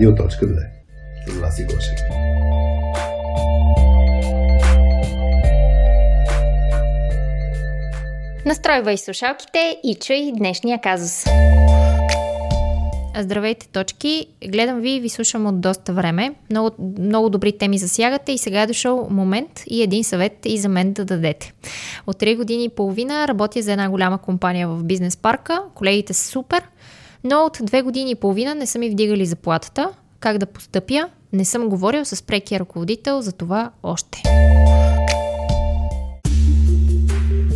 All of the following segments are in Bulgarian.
Радио.2 С Васи Гошев. Настройвай слушалките и чуй днешния казус. Здравейте, точки! Гледам ви и ви слушам от доста време. Много, много добри теми засягате и сега е дошъл момент и един съвет и за мен да дадете. От 3 години и половина работя за една голяма компания в бизнес парка. Колегите са супер, но от 2 години и половина не са ми вдигали заплатата. Как да постъпя? Не съм говорил с прекия ръководител за това още.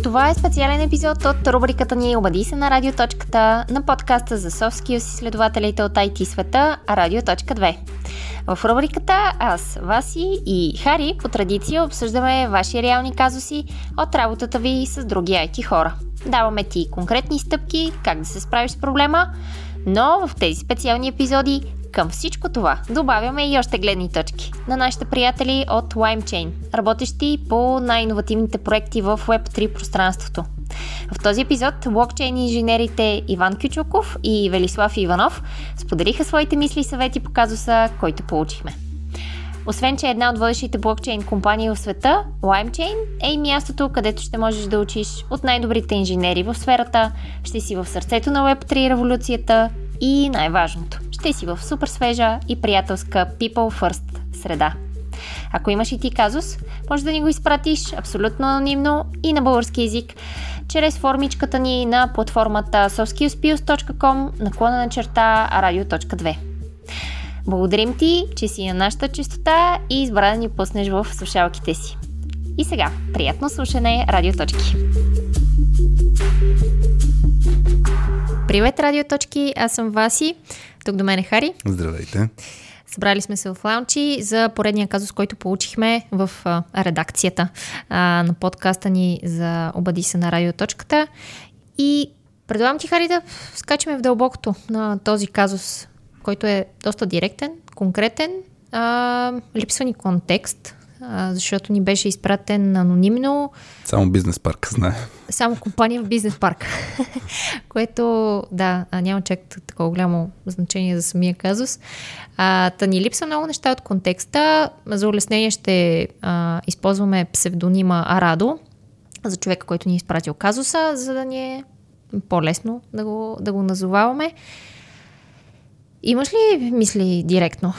Това е специален епизод от рубриката ни Обади се на радиоточката на подкаста за soft skills изследователите от IT света Радио.2. В рубриката аз, Васи и Хари по традиция обсъждаме ваши реални казуси от работата ви с други IT хора. Даваме ти конкретни стъпки как да се справиш с проблема, но в тези специални епизоди към всичко това добавяме и още гледни точки на нашите приятели от LimeChain, работещи по най-инновативните проекти в Web3 пространството. В този епизод блокчейн инженерите Иван Кючуков и Велислав Иванов споделиха своите мисли и съвети по казуса, който получихме. Освен, че е една от водещите блокчейн компании в света, LimeChain е и мястото, където ще можеш да учиш от най-добрите инженери в сферата, ще си в сърцето на Web3 революцията и най-важното, ще си в супер свежа и приятелска People First среда. Ако имаш и ти казус, може да ни го изпратиш абсолютно анонимно и на български язик чрез формичката ни на платформата softskillspius.com наклона на черта radio.2. Благодарим ти, че си на нашата частота и избра да ни пуснеш в слушалките си. И сега, приятно слушане, радиоточки! Привет, радиоточки! Аз съм Васи. Тук до мен е Хари. Здравейте! Събрали сме се в лаунчи за поредния казус, който получихме в а, редакцията а, на подкаста ни за Обади се на радиоточката. И предлагам ти, Хари, да скачаме в дълбокото на този казус, който е доста директен, конкретен, а, липсва ни контекст, а, защото ни беше изпратен анонимно. Само бизнес парк, знае. Само компания в бизнес парк. Което, да, няма чак такова голямо значение за самия казус. А, та ни липса много неща от контекста. За улеснение ще а, използваме псевдонима Арадо за човека, който ни е изпратил казуса, за да ни е по-лесно да го, да го назоваваме. Имаш ли мисли директно?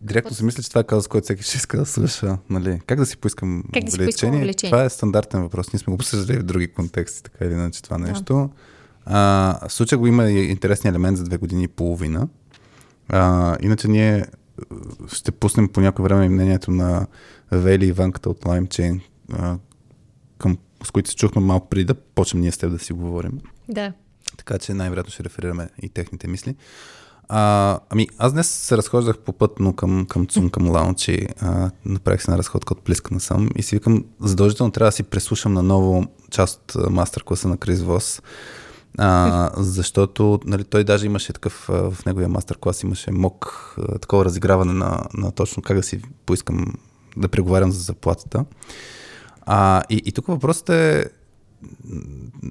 Директно си мисля, че това е казус, който всеки ще иска да слуша. Нали? Как да си поискам как да увлечение? Си поискам? Това е стандартен въпрос. Ние сме го обсъждали в други контексти, така или иначе това нещо. Да. А, в случая го има и интересен елемент за две години и половина. А, иначе ние ще пуснем по някое време мнението на Вели и Ванката от LimeChain, към, с които се чухме малко преди да почнем ние с теб да си говорим. Да. Така че най-вероятно ще реферираме и техните мисли. А, ами, аз днес се разхождах попътно към, към ЦУМ, към лаунчи. А, направих се на разходка от Плискана съм и си викам, задължително трябва да си преслушам на ново част от мастер-класа на Крис Вос. А, защото нали, той даже имаше такъв, в неговия мастер-клас имаше мок, такова разиграване на, на точно как да си поискам да преговарям за заплатата. А, и, и тук въпросът е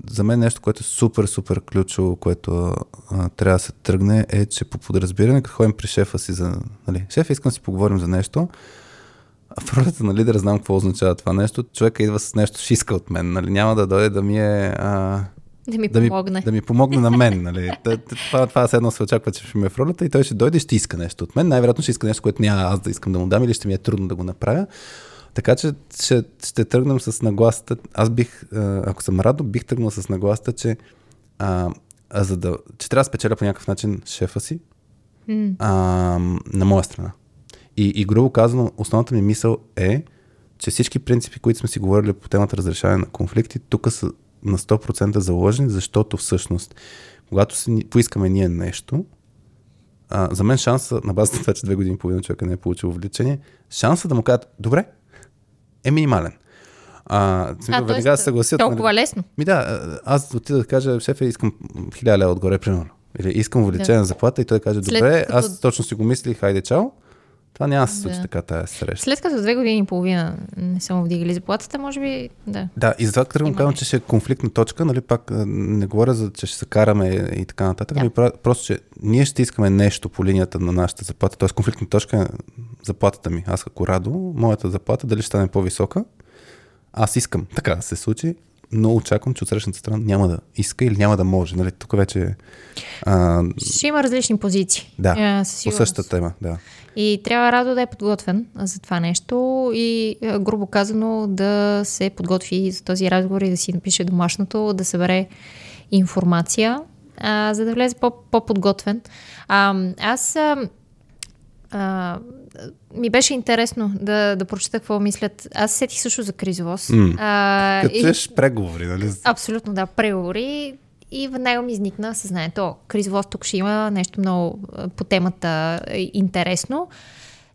за мен нещо, което е супер, супер ключово, което а, трябва да се тръгне, е, че по подразбиране, като ходим при шефа си за... Нали, шеф, искам да си поговорим за нещо, а в ролята на лидера знам какво означава това нещо. Човека идва с нещо, ще иска от мен. Нали, няма да дойде да ми е... А, да ми да помогне. Ми, да ми помогне на мен. Нали. Това, това едно се очаква, че ще ми е в ролята и той ще дойде и ще иска нещо от мен. Най-вероятно ще иска нещо, което няма аз да искам да му дам или ще ми е трудно да го направя. Така че ще, ще тръгнем с нагласата. Аз бих, ако съм радо, бих тръгнал с нагласата, че, а, а за да, че трябва да спечеля по някакъв начин шефа си mm. а, на моя страна. И, и грубо казано, основната ми мисъл е, че всички принципи, които сме си говорили по темата разрешаване на конфликти, тук са на 100% заложени, защото всъщност, когато си поискаме ние нещо, а, за мен шанса, на базата на това, че две години и половина човека не е получил увлечение, шанса да му кажат, добре, е минимален. А, а веднага да се съгласят. Толкова нали? лесно. Ми да, аз отида да кажа, шефе, искам хиляда лева отгоре, примерно. Или искам увеличение да. на заплата и той каже, добре, След, аз точно си го мислих, хайде чао. Това няма да се случи да. така тази среща. След като две години и половина не са му вдигали заплатата, може би да. Да, и затова тръгвам казвам, че ще е конфликтна точка, нали, пак не говоря за, че ще се караме и така нататък, да. ами просто, че ние ще искаме нещо по линията на нашата заплата, т.е. конфликтна точка е заплатата ми. Аз ако радо, моята заплата дали ще стане по-висока, аз искам така да се случи, но очаквам, че от срещната страна няма да иска или няма да може. Нали? Тук вече. А... Ще има различни позиции. Да, по същата тема, да. И трябва Радо да е подготвен за това нещо и, грубо казано, да се подготви за този разговор и да си напише домашното, да събере информация, а, за да влезе по- подготвен А, аз а, а, ми беше интересно да, да прочета какво мислят. Аз сетих също за кризовоз. Mm. А, Като и... преговори, нали? Абсолютно, да, преговори. И в него ми изникна съзнанието, кризовоз тук ще има нещо много по темата интересно.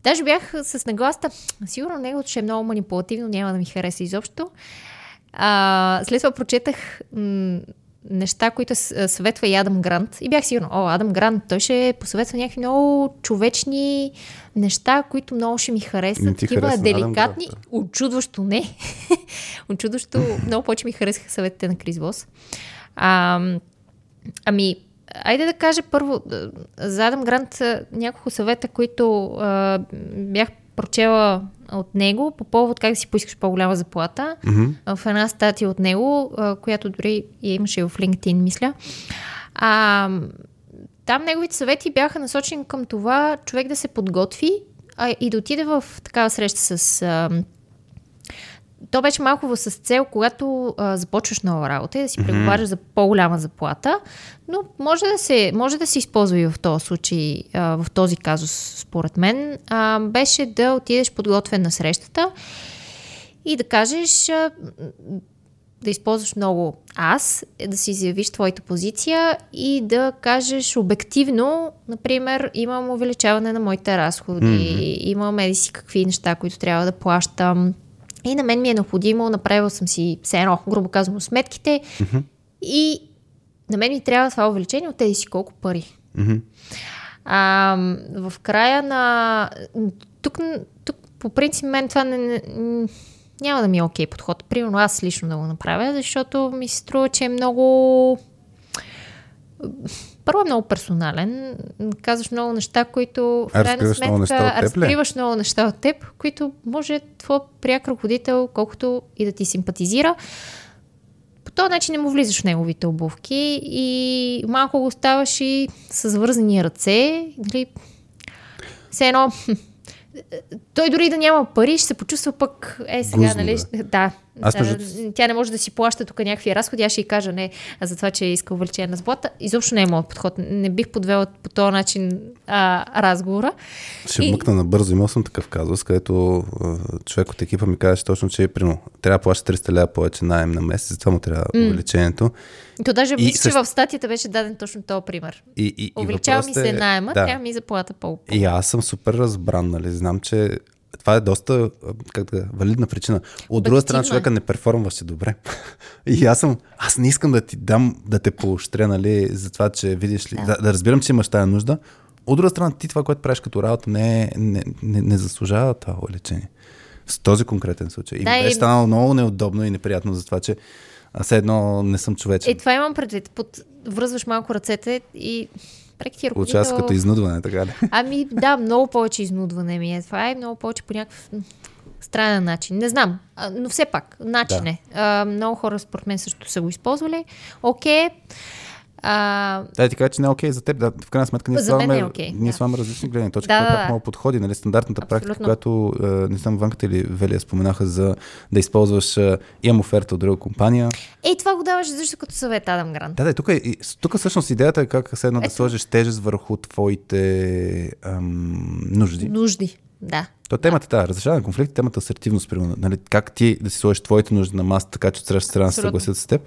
Даже бях с нагласта, сигурно него ще е много манипулативно, няма да ми хареса изобщо. А, след това прочетах м- неща, които съветва и Адам Грант. И бях сигурна, о, Адам Грант, той ще посъветва някакви много човечни неща, които много ще ми харесат. Такива деликатни, очудващо не. очудващо, много повече ми харесаха съветите на Крис Вос. А, ами, айде да кажа първо, за Адам Грант няколко съвета, които а, бях прочела от него по повод как да си поискаш по-голяма заплата. Mm-hmm. В една статия от него, а, която дори я имаше в LinkedIn, мисля. А, там неговите съвети бяха насочени към това човек да се подготви а, и да отиде в такава среща с а, то беше малко с цел, когато а, започваш нова работа и да си mm-hmm. преговаряш за по-голяма заплата, но може да се, може да се използва и в този случай, а, в този казус, според мен, а, беше да отидеш подготвен на срещата и да кажеш, а, да използваш много аз, да си изявиш твоята позиция и да кажеш обективно, например, имам увеличаване на моите разходи, mm-hmm. имам еди си какви неща, които трябва да плащам, и на мен ми е необходимо, направил съм си все едно, грубо казано, сметките mm-hmm. и на мен ми трябва това увеличение от тези си колко пари. Mm-hmm. А, в края на... Тук, тук по принцип мен това не, не, няма да ми е окей okay подход. Примерно аз лично да го направя, защото ми се струва, че е много първо е много персонален. Казваш много неща, които в крайна сметка разкриваш много неща от теб, които може твой пряк ръководител, колкото и да ти симпатизира, по този начин не му влизаш в неговите обувки и малко го оставаш и с вързани ръце. Дали, все едно той дори да няма пари, ще се почувства пък, е сега, Гузно, нали? Да. да. Аз между... Тя не може да си плаща тук някакви разходи, аз ще й кажа не за това, че е иска увеличение на заплата. Изобщо не е моят подход. Не бих подвела по този начин а, разговора. Ще и... мъкна набързо. Имал съм такъв казус, където а, човек от екипа ми каже точно, че прино. Трябва да плаща 300 лева повече найем на месец, затова му трябва mm. увеличението. То даже мисля, също... че в статията беше даден точно този пример. И, и, Увеличава ми се е... найема, да. трябва ми заплата по И аз съм супер разбран, нали? Знам, че това е доста как да, валидна причина. От друга страна, човека не перформваше добре. и аз съм, аз не искам да ти дам, да те поощря, нали, за това, че видиш ли, да, да разбирам, че имаш тая нужда. От друга страна, ти това, което правиш като работа, не, не, не, не заслужава това лечение. В този конкретен случай. Да, и беше и... станало много неудобно и неприятно за това, че аз едно не съм човечен. Е, това имам предвид. Под... Връзваш малко ръцете и прек ти ръководител... Като изнудване, така ли? Ами да, много повече изнудване ми е. Това е много повече по някакъв странен начин. Не знам, но все пак, начин да. е. А, много хора според мен също са го използвали. Окей. Okay. А... Да, ти кажа, че не е окей okay за теб. Да, в крайна сметка ние слагаме, е okay, ние да. слагаме различни гледни точки, да, да, да. подходи. Нали, стандартната Абсолютно. практика, която не знам, Ванката или Велия споменаха за да използваш, имам оферта от друга компания. Ей, това го даваш също като съвет, Адам Грант. Да, да, тук, е, тук всъщност идеята е как седно да сложиш тежест върху твоите ам, нужди. Нужди, да. То темата, да, разрешаване на конфликт, темата асертивност, примерно. Нали, как ти да си сложиш твоите нужди на масата, така че от среща страна се съгласят с теб.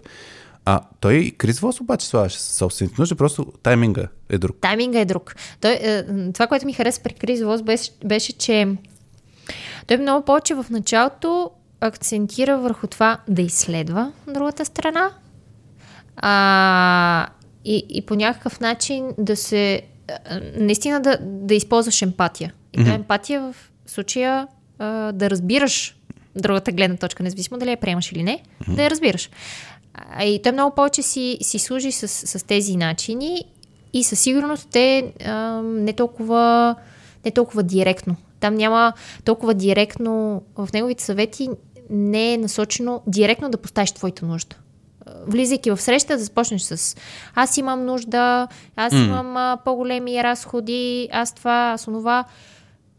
А той Крис Вос обаче слагаше собствените нужди, просто тайминга е друг. Тайминга е друг. Той, е, това, което ми хареса при Крис Вос беше, беше, че той много повече в началото акцентира върху това да изследва другата страна а, и, и по някакъв начин да се наистина да, да използваш емпатия И mm-hmm. емпатия в случая а, да разбираш другата гледна точка, независимо дали я приемаш или не, mm-hmm. да я разбираш. А, и той много повече си, си служи с, с тези начини и със сигурност е а, не толкова не толкова директно. Там няма толкова директно, в неговите съвети не е насочено директно да поставиш твоята нужда. Влизайки в среща, да започнеш с аз имам нужда, аз mm. имам а, по-големи разходи, аз това, аз онова.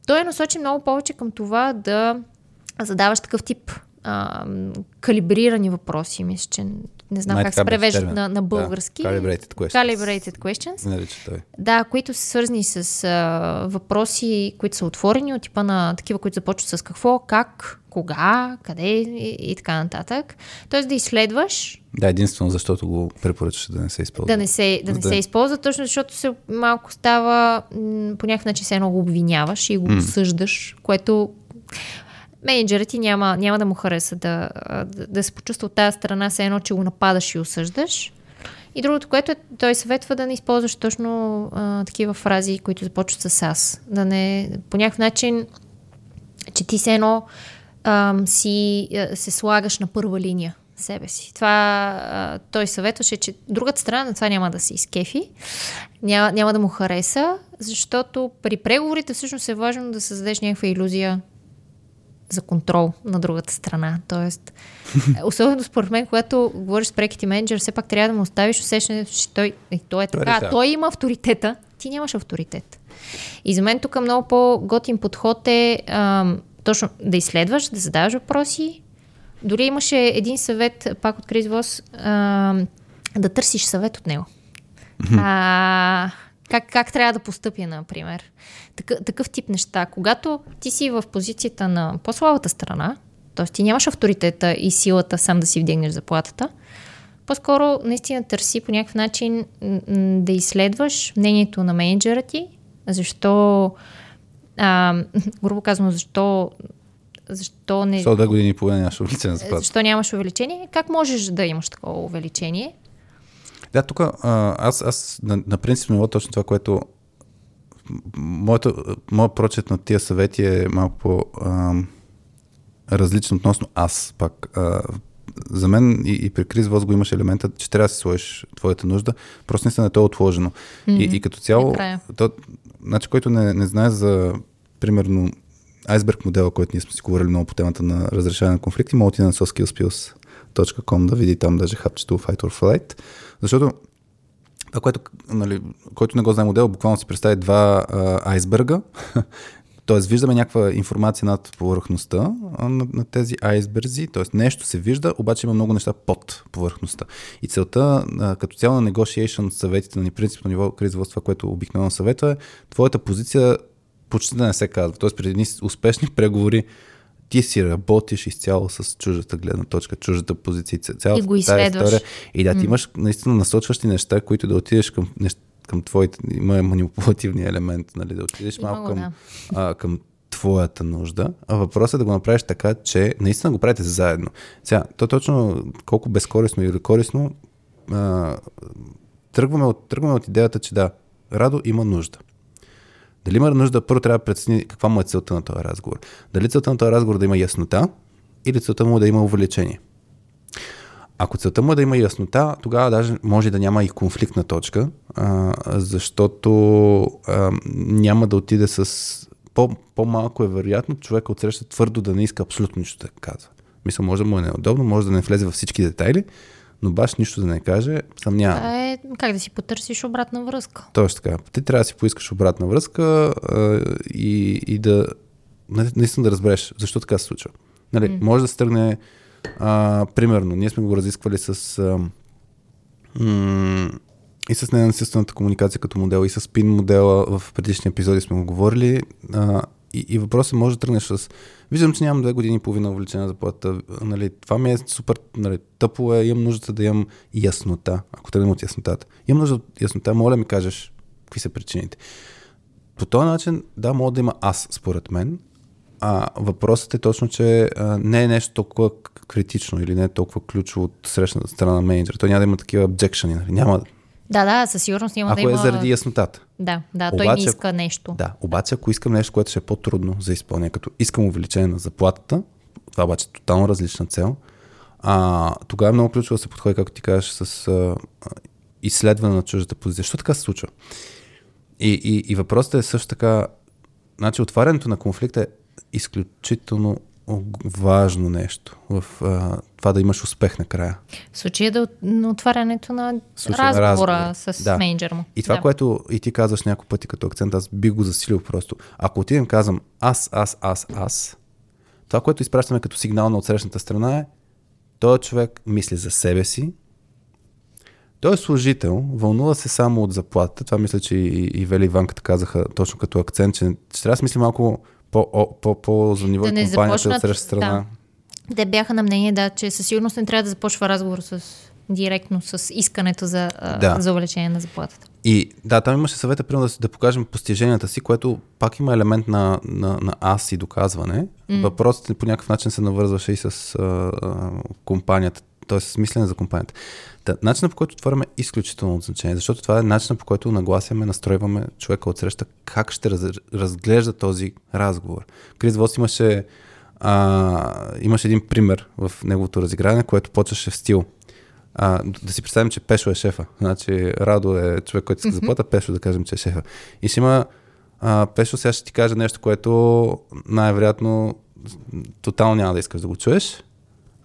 Той е насочен много повече към това да задаваш такъв тип а, калибрирани въпроси. Мисля, че не знам как се превежда на, на български. Да, calibrated questions. Calibrated questions. Нарича той. Да, които са свързани с а, въпроси, които са отворени от типа на такива, които започват с какво, как, кога, къде и, и така нататък. Тоест да изследваш. Да, единствено защото го препоръчваш да не се използва. Да не се, да не да. се използва, точно защото се малко става м- по някакъв начин се едно го обвиняваш и го mm. осъждаш, което менеджерът ти няма, няма да му хареса да, да, да се почувства от тази страна, се едно, че го нападаш и осъждаш. И другото, което е, той съветва да не използваш точно а, такива фрази, които започват с аз. Да не, по някакъв начин, че ти се едно а, си а, се слагаш на първа линия себе си. Това а, той съветваше, че другата страна на това няма да се изкефи, няма, няма да му хареса, защото при преговорите всъщност е важно да създадеш някаква иллюзия за контрол на другата страна. Тоест, особено според мен, когато говориш с преките менеджер, все пак трябва да му оставиш усещане, че той, и той е така. Той, той има авторитета, ти нямаш авторитет. И за мен тук много по-готин подход е ам, точно да изследваш, да задаваш въпроси. Дори имаше един съвет, пак от Крис Вос, ам, да търсиш съвет от него. А, как, как трябва да постъпя, например. Такъв, такъв тип неща. Когато ти си в позицията на по-слабата страна, т.е. ти нямаш авторитета и силата сам да си вдигнеш заплатата, по-скоро наистина търси по някакъв начин да изследваш мнението на менеджера ти, защо, а, грубо казано, защо защо не... Защо две години и половина нямаш увеличение заплата? Защо нямаш увеличение? Как можеш да имаш такова увеличение? Да, тук аз, аз на, на принцип ниво точно това, което моето, моят прочет на тия съвети е малко по а, различно относно аз пак. А, за мен и, и при Крис Воз го имаш елемента, че трябва да си сложиш твоята нужда, просто наистина е отложено. Mm-hmm. И, и като цяло, е то, значи, който не, не знае за, примерно, айсберг модела, който ние сме си говорили много по темата на разрешаване на конфликти, може да на soskillspills.com да види там даже хапчето Fight or Flight. Защото това, което, нали, който не го знае модел, буквално си представи два а, айсберга. Тоест, виждаме някаква информация над повърхността на, на тези айсберзи, т.е. нещо се вижда, обаче има много неща под повърхността. И целта, а, като цяло на negotiation съветите на принципно ниво кризово, това, което обикновено съветва е, твоята позиция почти да не се казва. Тоест, преди едни успешни преговори, ти си работиш изцяло с чуждата гледна точка, чуждата позиция, цялата и го тази история. И да, ти имаш наистина насочващи неща, които да отидеш към, нещ, към твоите, има манипулативния елемент, нали, да отидеш малко към, да. а, към твоята нужда, а въпросът е да го направиш така, че наистина го правите заедно. Сега, то точно колко безкорисно или корисно а, тръгваме, от, тръгваме от идеята, че да, Радо има нужда. Дали има нужда, първо трябва да прецени каква му е целта на този разговор. Дали целта на този разговор да има яснота или целта му е да има увеличение. Ако целта му е да има яснота, тогава даже може да няма и конфликтна точка, защото няма да отиде с... По, по-малко е вероятно човека отсреща твърдо да не иска абсолютно нищо да казва. Мисля, може да му е неудобно, може да не влезе във всички детайли, но баш нищо да не каже, съмнявам. Това е как да си потърсиш обратна връзка. Точно така. Ти трябва да си поискаш обратна връзка а, и, и да наистина да разбереш защо така се случва. Нали, mm. Може да се тръгне, а, примерно, ние сме го разисквали с а, м- и с ненасилствената комуникация като модел, и с пин модела в предишни епизоди сме го говорили. А, и, и въпросът може да тръгнеш с Виждам, че нямам две години и половина увеличение на заплата. Нали, това ми е супер нали, тъпо е, имам нужда да имам яснота, ако тръгнем от яснотата. Имам нужда от яснота, моля ми кажеш какви са причините. По този начин, да, мога да има аз, според мен, а въпросът е точно, че а, не е нещо толкова критично или не е толкова ключово от срещната страна на менеджера. Той няма да има такива обжекшени, нали? няма Да, да, със сигурност няма ако да има... е заради яснотата. Да, да, той Обаче- не иска нещо. Да, обаче ако искам нещо, което ще е по-трудно за изпълнение, като искам увеличение на заплатата, това обаче е тотално различна цел, а, тогава е много ключово да се подходи, както ти кажеш, с а, изследване на чуждата позиция. Защо така се случва? И, и, и въпросът е също така, значи отварянето на конфликта е изключително важно нещо в а, това да имаш успех накрая. В случая да отварянето на Случая на разговора разговора. с Да. менеджера му. И това, да. което и ти казваш няколко пъти като акцент, аз би го засилил просто. Ако отидем казвам аз, аз, аз, аз, това, което изпращаме като сигнал на отсрещната страна е, този човек мисли за себе си, той е служител, вълнува се само от заплатата. Това мисля, че и, и Вели и Иванката казаха точно като акцент, че, че трябва да мисли малко по, о, по, по за ниво Да и компанията от среща страна. Те бяха на мнение, да, че със сигурност не трябва да започва разговор с директно с искането за, Да. за увеличение на заплатата. И да, там имаше съвета, примерно да, да покажем постиженията си, което пак има елемент на, на, на аз и доказване. Mm. Въпросът е по някакъв начин се навързваше и с а, а, компанията, т.е. с мислене за компанията. Та, начинът по който отваряме е изключително от значение, защото това е начинът по който нагласяме, настройваме човека от среща как ще раз, разглежда този разговор. Крис Вос имаше, а, имаше един пример в неговото разиграване, което почваше в стил. А, да си представим, че Пешо е шефа. Значи Радо е човек, който иска заплата, Пешо да кажем, че е шефа. И ще има а, Пешо, сега ще ти кажа нещо, което най-вероятно тотално няма да искаш да го чуеш.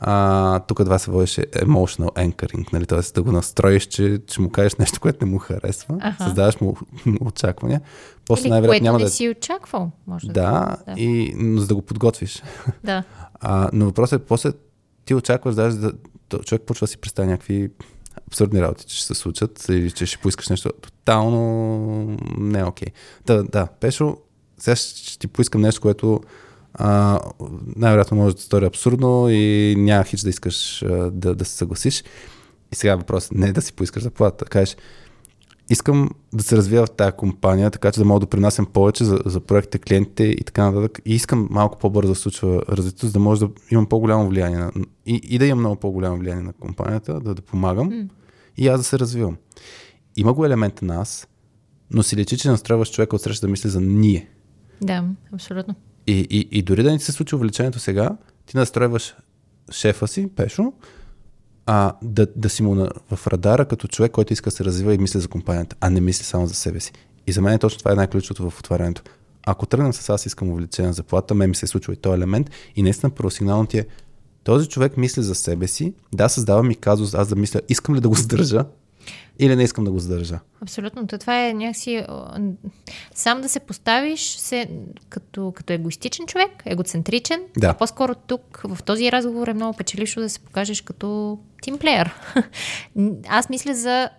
А, тук това се водеше emotional anchoring, нали? т.е. да го настроиш, че, че му кажеш нещо, което не му харесва, Аха. създаваш му, му очаквания. После Или което няма не да... си очаквал, може да. Да, Да. И, но за да го подготвиш. да. А, но въпросът е, после ти очакваш даже да човек почва да си представя някакви абсурдни работи, че ще се случат или че ще поискаш нещо тотално не е окей. Да, да, Пешо, сега ще ти поискам нещо, което а, най-вероятно може да стори абсурдно и няма хич да искаш а, да, да се съгласиш. И сега въпросът не е да си поискаш заплата, да кажеш, искам да се развия в тази компания, така че да мога да принасям повече за, за проектите, клиентите и така нататък. И искам малко по-бързо да случва развитието, за да може да имам по-голямо влияние на, и, и да имам много по-голямо влияние на компанията, да, да помагам М. и аз да се развивам. Има го елемент на аз, но си лечи, че настройваш човека от среща да мисли за ние. Да, абсолютно. И, и, и дори да не се случи увеличението сега, ти настройваш шефа си, Пешо, а да, да си му на, в радара като човек, който иска да се развива и мисли за компанията, а не мисли само за себе си. И за мен точно това е най-ключовото в отварянето. Ако тръгнем с аз искам увеличение на заплата, мен ми се случва и този елемент и наистина първосигнално ти е този човек мисли за себе си, да, създава ми казус, аз да мисля, искам ли да го задържа или не искам да го задържа. Абсолютно. То това е някакси... Сам да се поставиш се, като, като егоистичен човек, егоцентричен, Да. а по-скоро тук в този разговор е много печелившо да се покажеш като тимплеер. Аз мисля за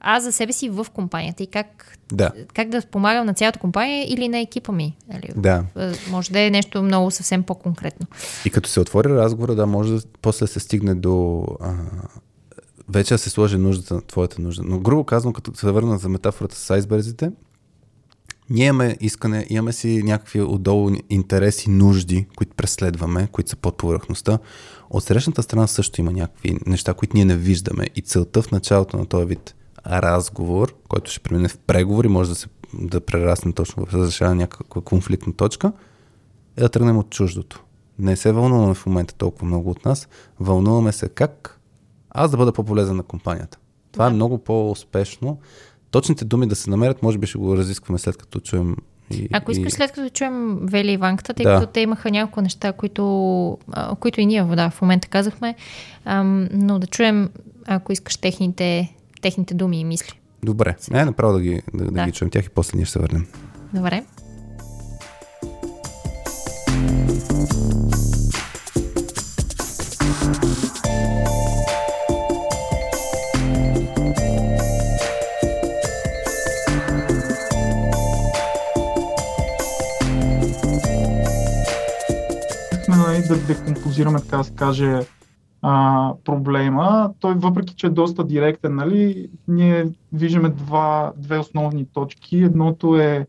аз за себе си в компанията и как, Да, как да помагам на цялата компания или на екипа ми. Нали? да. А, Може да е нещо много съвсем по-конкретно. И като се отвори разговора, да, може да после да се стигне до а, вече да се сложи нуждата на твоята нужда. Но грубо казвам, като се върна за метафората с айсберзите, ние имаме искане, имаме си някакви отдолу интереси, нужди, които преследваме, които са под повърхността. От срещната страна също има някакви неща, които ние не виждаме. И целта в началото на този вид разговор, който ще премине в преговори, може да се да прерасне точно в разрешаване на някаква конфликтна точка, е да тръгнем от чуждото. Не се вълнуваме в момента толкова много от нас, вълнуваме се как аз да бъда по-полезен на компанията. Това е много по-успешно. Точните думи да се намерят, може би ще го разискваме след като чуем. И, Ако искаш и... след като чуем Вели и Ванката, тъй Да. като те имаха няколко неща, които, които и ние да, в момента казахме, ам, но да чуем, ако искаш, техните, техните думи и мисли. Добре, е направо да ги, да, да. Да. ги чуем тях и после ние ще се върнем. Добре. Да декомпозираме, така да се каже, а, проблема. Той, въпреки че е доста директен, нали, ние виждаме два, две основни точки. Едното е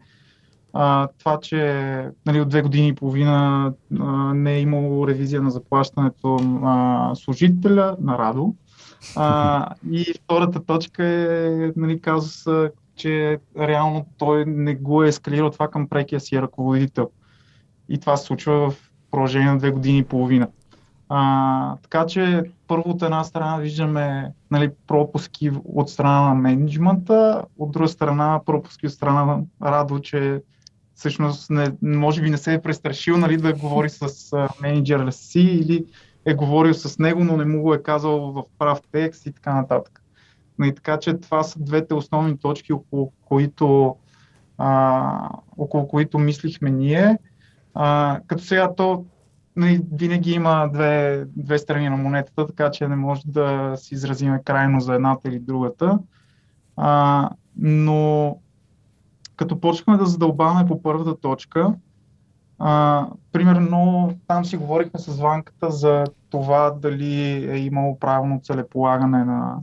а, това, че нали, от две години и половина а, не е имало ревизия на заплащането на служителя на Радо. А, и втората точка е нали, казус, че реално той не го е ескалирал това към прекия си ръководител. И това се случва в продължение на две години и половина. А, така че първо от една страна виждаме нали, пропуски от страна на менеджмента, от друга страна пропуски от страна на Радо, че всъщност не, може би не се е престрашил нали, да говори с менеджера си или е говорил с него, но не му го е казал в прав текст и така нататък. Но и така че това са двете основни точки, около които, а, около които мислихме ние. А, като сега то нали, винаги има две, две страни на монетата, така че не може да си изразиме крайно за едната или другата. А, но като почнахме да задълбаваме по първата точка, а, примерно там си говорихме с Ванката за това дали е имало правилно целеполагане на,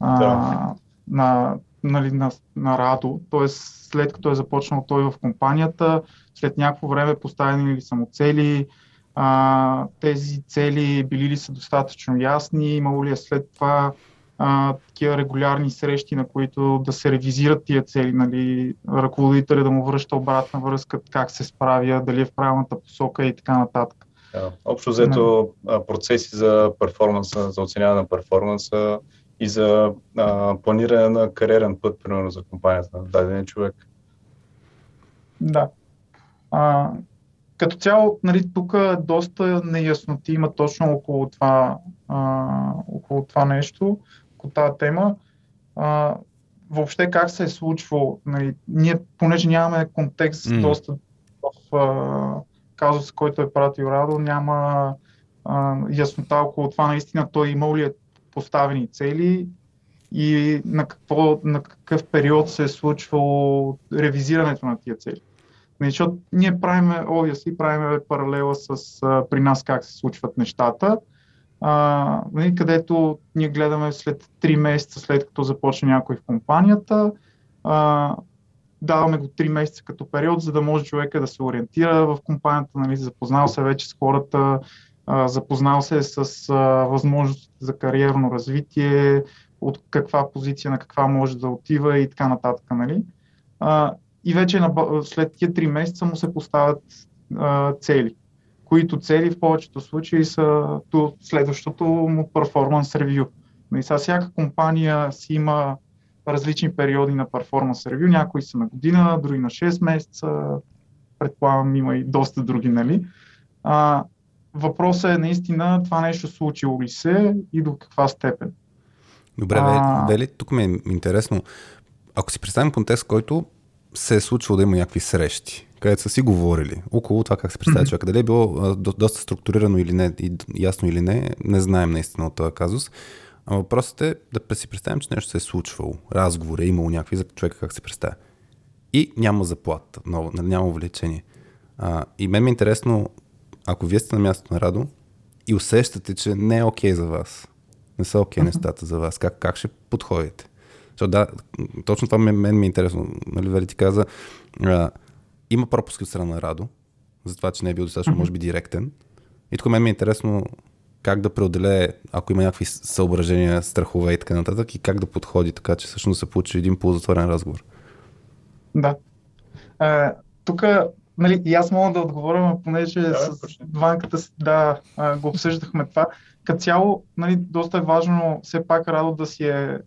а, да. на, нали, на, на Радо, т.е. след като е започнал той в компанията, след някакво време поставени ли са му цели, а, тези цели били ли са достатъчно ясни, имало ли е след това а, такива регулярни срещи, на които да се ревизират тия цели, нали, ръководителя да му връща обратна връзка, как се справя, дали е в правилната посока и така нататък. Да. Общо взето процеси за перформанса, за оценяване на перформанса и за а, планиране на кариерен път, примерно за компанията на даден човек. Да. А, като цяло, нали, тук доста неясноти има точно около това, а, около това нещо, около тази тема. А, въобще как се е случвало, нали, ние, понеже нямаме контекст mm. доста в а, казус, който е пратил Радо, няма а, яснота около това наистина той имал ли е поставени цели и на, какво, на какъв период се е случвало ревизирането на тия цели. Нали, защото ние правим, obviously, правим паралела с а, при нас как се случват нещата, а, нали, където ние гледаме след 3 месеца след като започне някой в компанията, а, даваме го 3 месеца като период, за да може човека да се ориентира в компанията, нали, запознал се вече с хората, а, запознал се с а, възможностите за кариерно развитие, от каква позиция на каква може да отива и така нататък. Нали. А, и вече след тия 3 месеца му се поставят а, цели, които цели в повечето случаи са до следващото му перформанс ревю. И сега всяка компания си има различни периоди на перформанс ревю, някои са на година, други на 6 месеца, предполагам има и доста други, нали? А, въпросът е наистина това нещо случило ли се и до каква степен. Добре, а... Вели, тук ми е интересно. Ако си представим контекст, който се е случвало да има някакви срещи, където са си говорили около това как се представя mm-hmm. човека. Дали е било до, доста структурирано или не, и ясно или не, не знаем наистина от този казус. А въпросът е да си представим, че нещо се е случвало. Разговор е имало някакви за човека как се представя. И няма заплата, но, нали, няма увлечение. А, и мен ми е интересно, ако вие сте на мястото на Радо и усещате, че не е окей okay за вас, не са окей okay нещата за вас, как, как ще подходите? Защото да, точно това мен, мен ми е интересно. Нали, Вали ти каза, а, има пропуски от страна на Радо, за това, че не е бил достатъчно, може би, директен. И тук мен ми е интересно как да преодолее, ако има някакви съображения, страхове и така нататък, и как да подходи така, че всъщност се получи един полузатворен разговор. Да. А, тук, нали, и аз мога да отговоря, понеже да, с Ванката да, го обсъждахме това като цяло, нали, доста е важно все пак Радо да си е,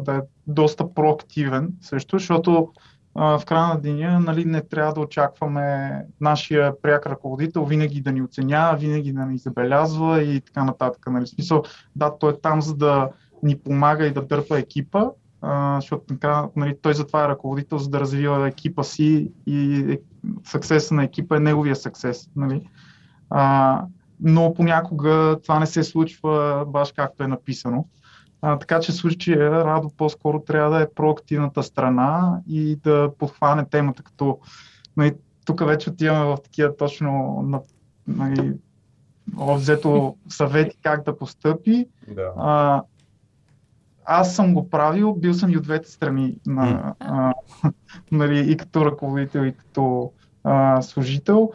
да е доста проактивен също, защото в края на деня нали, не трябва да очакваме нашия пряк ръководител винаги да ни оценява, винаги да ни забелязва и така нататък. Нали. Смисъл, да, той е там за да ни помага и да дърпа екипа, защото нали, той затова е ръководител, за да развива екипа си и съксеса на екипа е неговия съксес. Нали. А, но понякога това не се случва баш както е написано. А, така че в случая Радо по-скоро трябва да е проактивната страна и да подхване темата, като нали, тук вече отиваме в такива точно на, нали, взето съвети как да постъпи. Да. А, аз съм го правил, бил съм и от двете страни, на, а, нали, и като ръководител, и като а, служител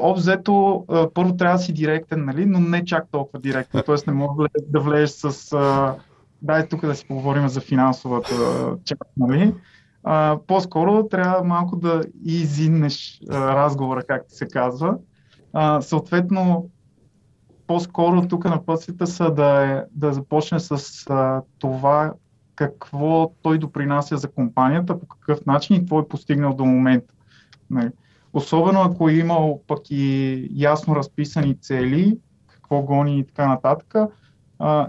обзето, първо трябва да си директен, нали, но не чак толкова директен. Тоест не може да влезеш с... А, дай тук да си поговорим за финансовата част, нали. А, по-скоро трябва малко да изиннеш а, разговора, както се казва. А, съответно, по-скоро тук на пътствата са да, е, да започне с а, това какво той допринася за компанията, по какъв начин и какво е постигнал до момента. Нали. Особено ако е имал пък и ясно разписани цели, какво гони и така нататък, а,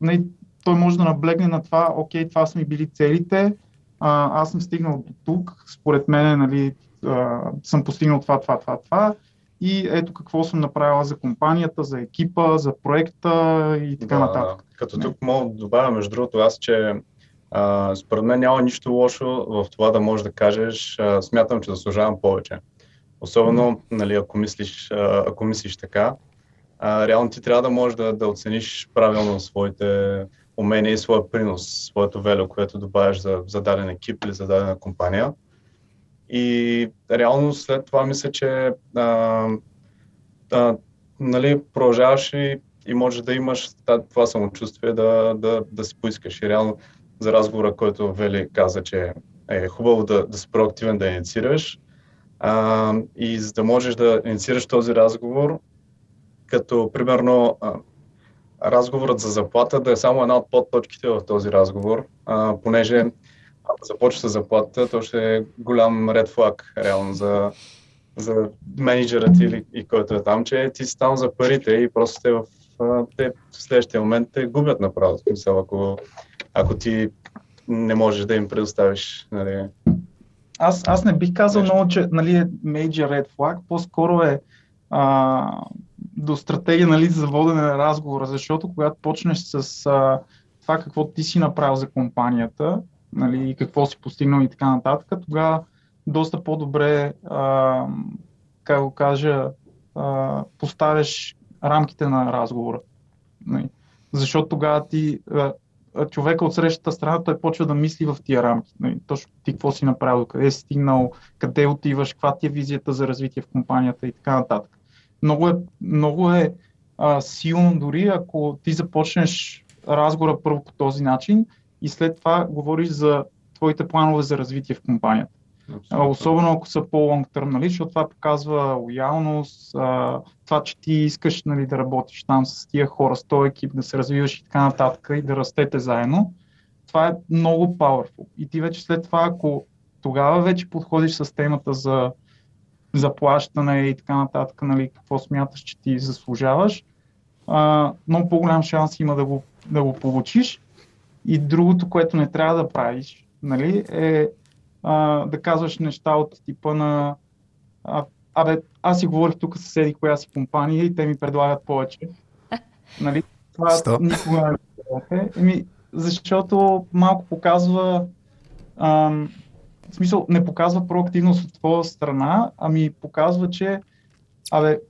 не, той може да наблегне на това, окей, това са ми били целите, а, аз съм стигнал до тук, според мен нали, а, съм постигнал това, това, това, това и ето какво съм направила за компанията, за екипа, за проекта и така да, нататък. Като тук мога да добавя, между другото, аз, че а, според мен няма нищо лошо в това да можеш да кажеш, а, смятам, че заслужавам повече. Особено, нали, ако, мислиш, а, ако мислиш така, а, реално ти трябва да можеш да, да оцениш правилно своите умения и своя принос, своето вело, което добавяш за, за даден екип или за дадена компания. И реално след това мисля, че а, а, нали, продължаваш и, и можеш да имаш това самочувствие да, да, да си поискаш. И реално за разговора, който Вели каза, че е хубаво да, да си проактивен, да инициираш. А, и за да можеш да инициираш този разговор, като примерно а, разговорът за заплата да е само една от подточките в този разговор, а, понеже ако започва с заплата, то ще е голям ред флаг реално за, за менеджерът или и който е там, че ти си там за парите и просто те в, те в следващия момент те губят направо. Смисъл, ако, ако ти не можеш да им предоставиш. Нали. Аз, аз не бих казал много, че нали, е major red flag, по-скоро е а, до стратегия нали, за водене на разговора, защото когато почнеш с а, това какво ти си направил за компанията нали, какво си постигнал и така нататък, тогава доста по-добре, а, как го кажа, а, поставяш рамките на разговора. Нали. Защото тогава ти, а, човека от срещата страна, той почва да мисли в тия рамки. Нали. Точно ти какво си направил, къде си стигнал, къде отиваш, каква ти е визията за развитие в компанията и така нататък. Много е, много е а, силно дори, ако ти започнеш разговора първо по този начин и след това говориш за твоите планове за развитие в компанията. Абсолютно. Особено ако са по-лонг търм, нали, защото това показва лоялност, а, това, че ти искаш нали, да работиш там с тия хора, с този екип, да се развиваш и така нататък и да растете заедно. Това е много powerful. И ти вече след това, ако тогава вече подходиш с темата за заплащане и така нататък, нали, какво смяташ, че ти заслужаваш, а, много по-голям шанс има да го, да го получиш. И другото, което не трябва да правиш, нали, е а, да казваш неща от типа на а, абе, аз си говорих тук с седи коя си компания и те ми предлагат повече. Нали? Това Стоп. никога не е. Еми, защото малко показва ам, в смисъл не показва проактивност от твоя страна, ами показва, че абе,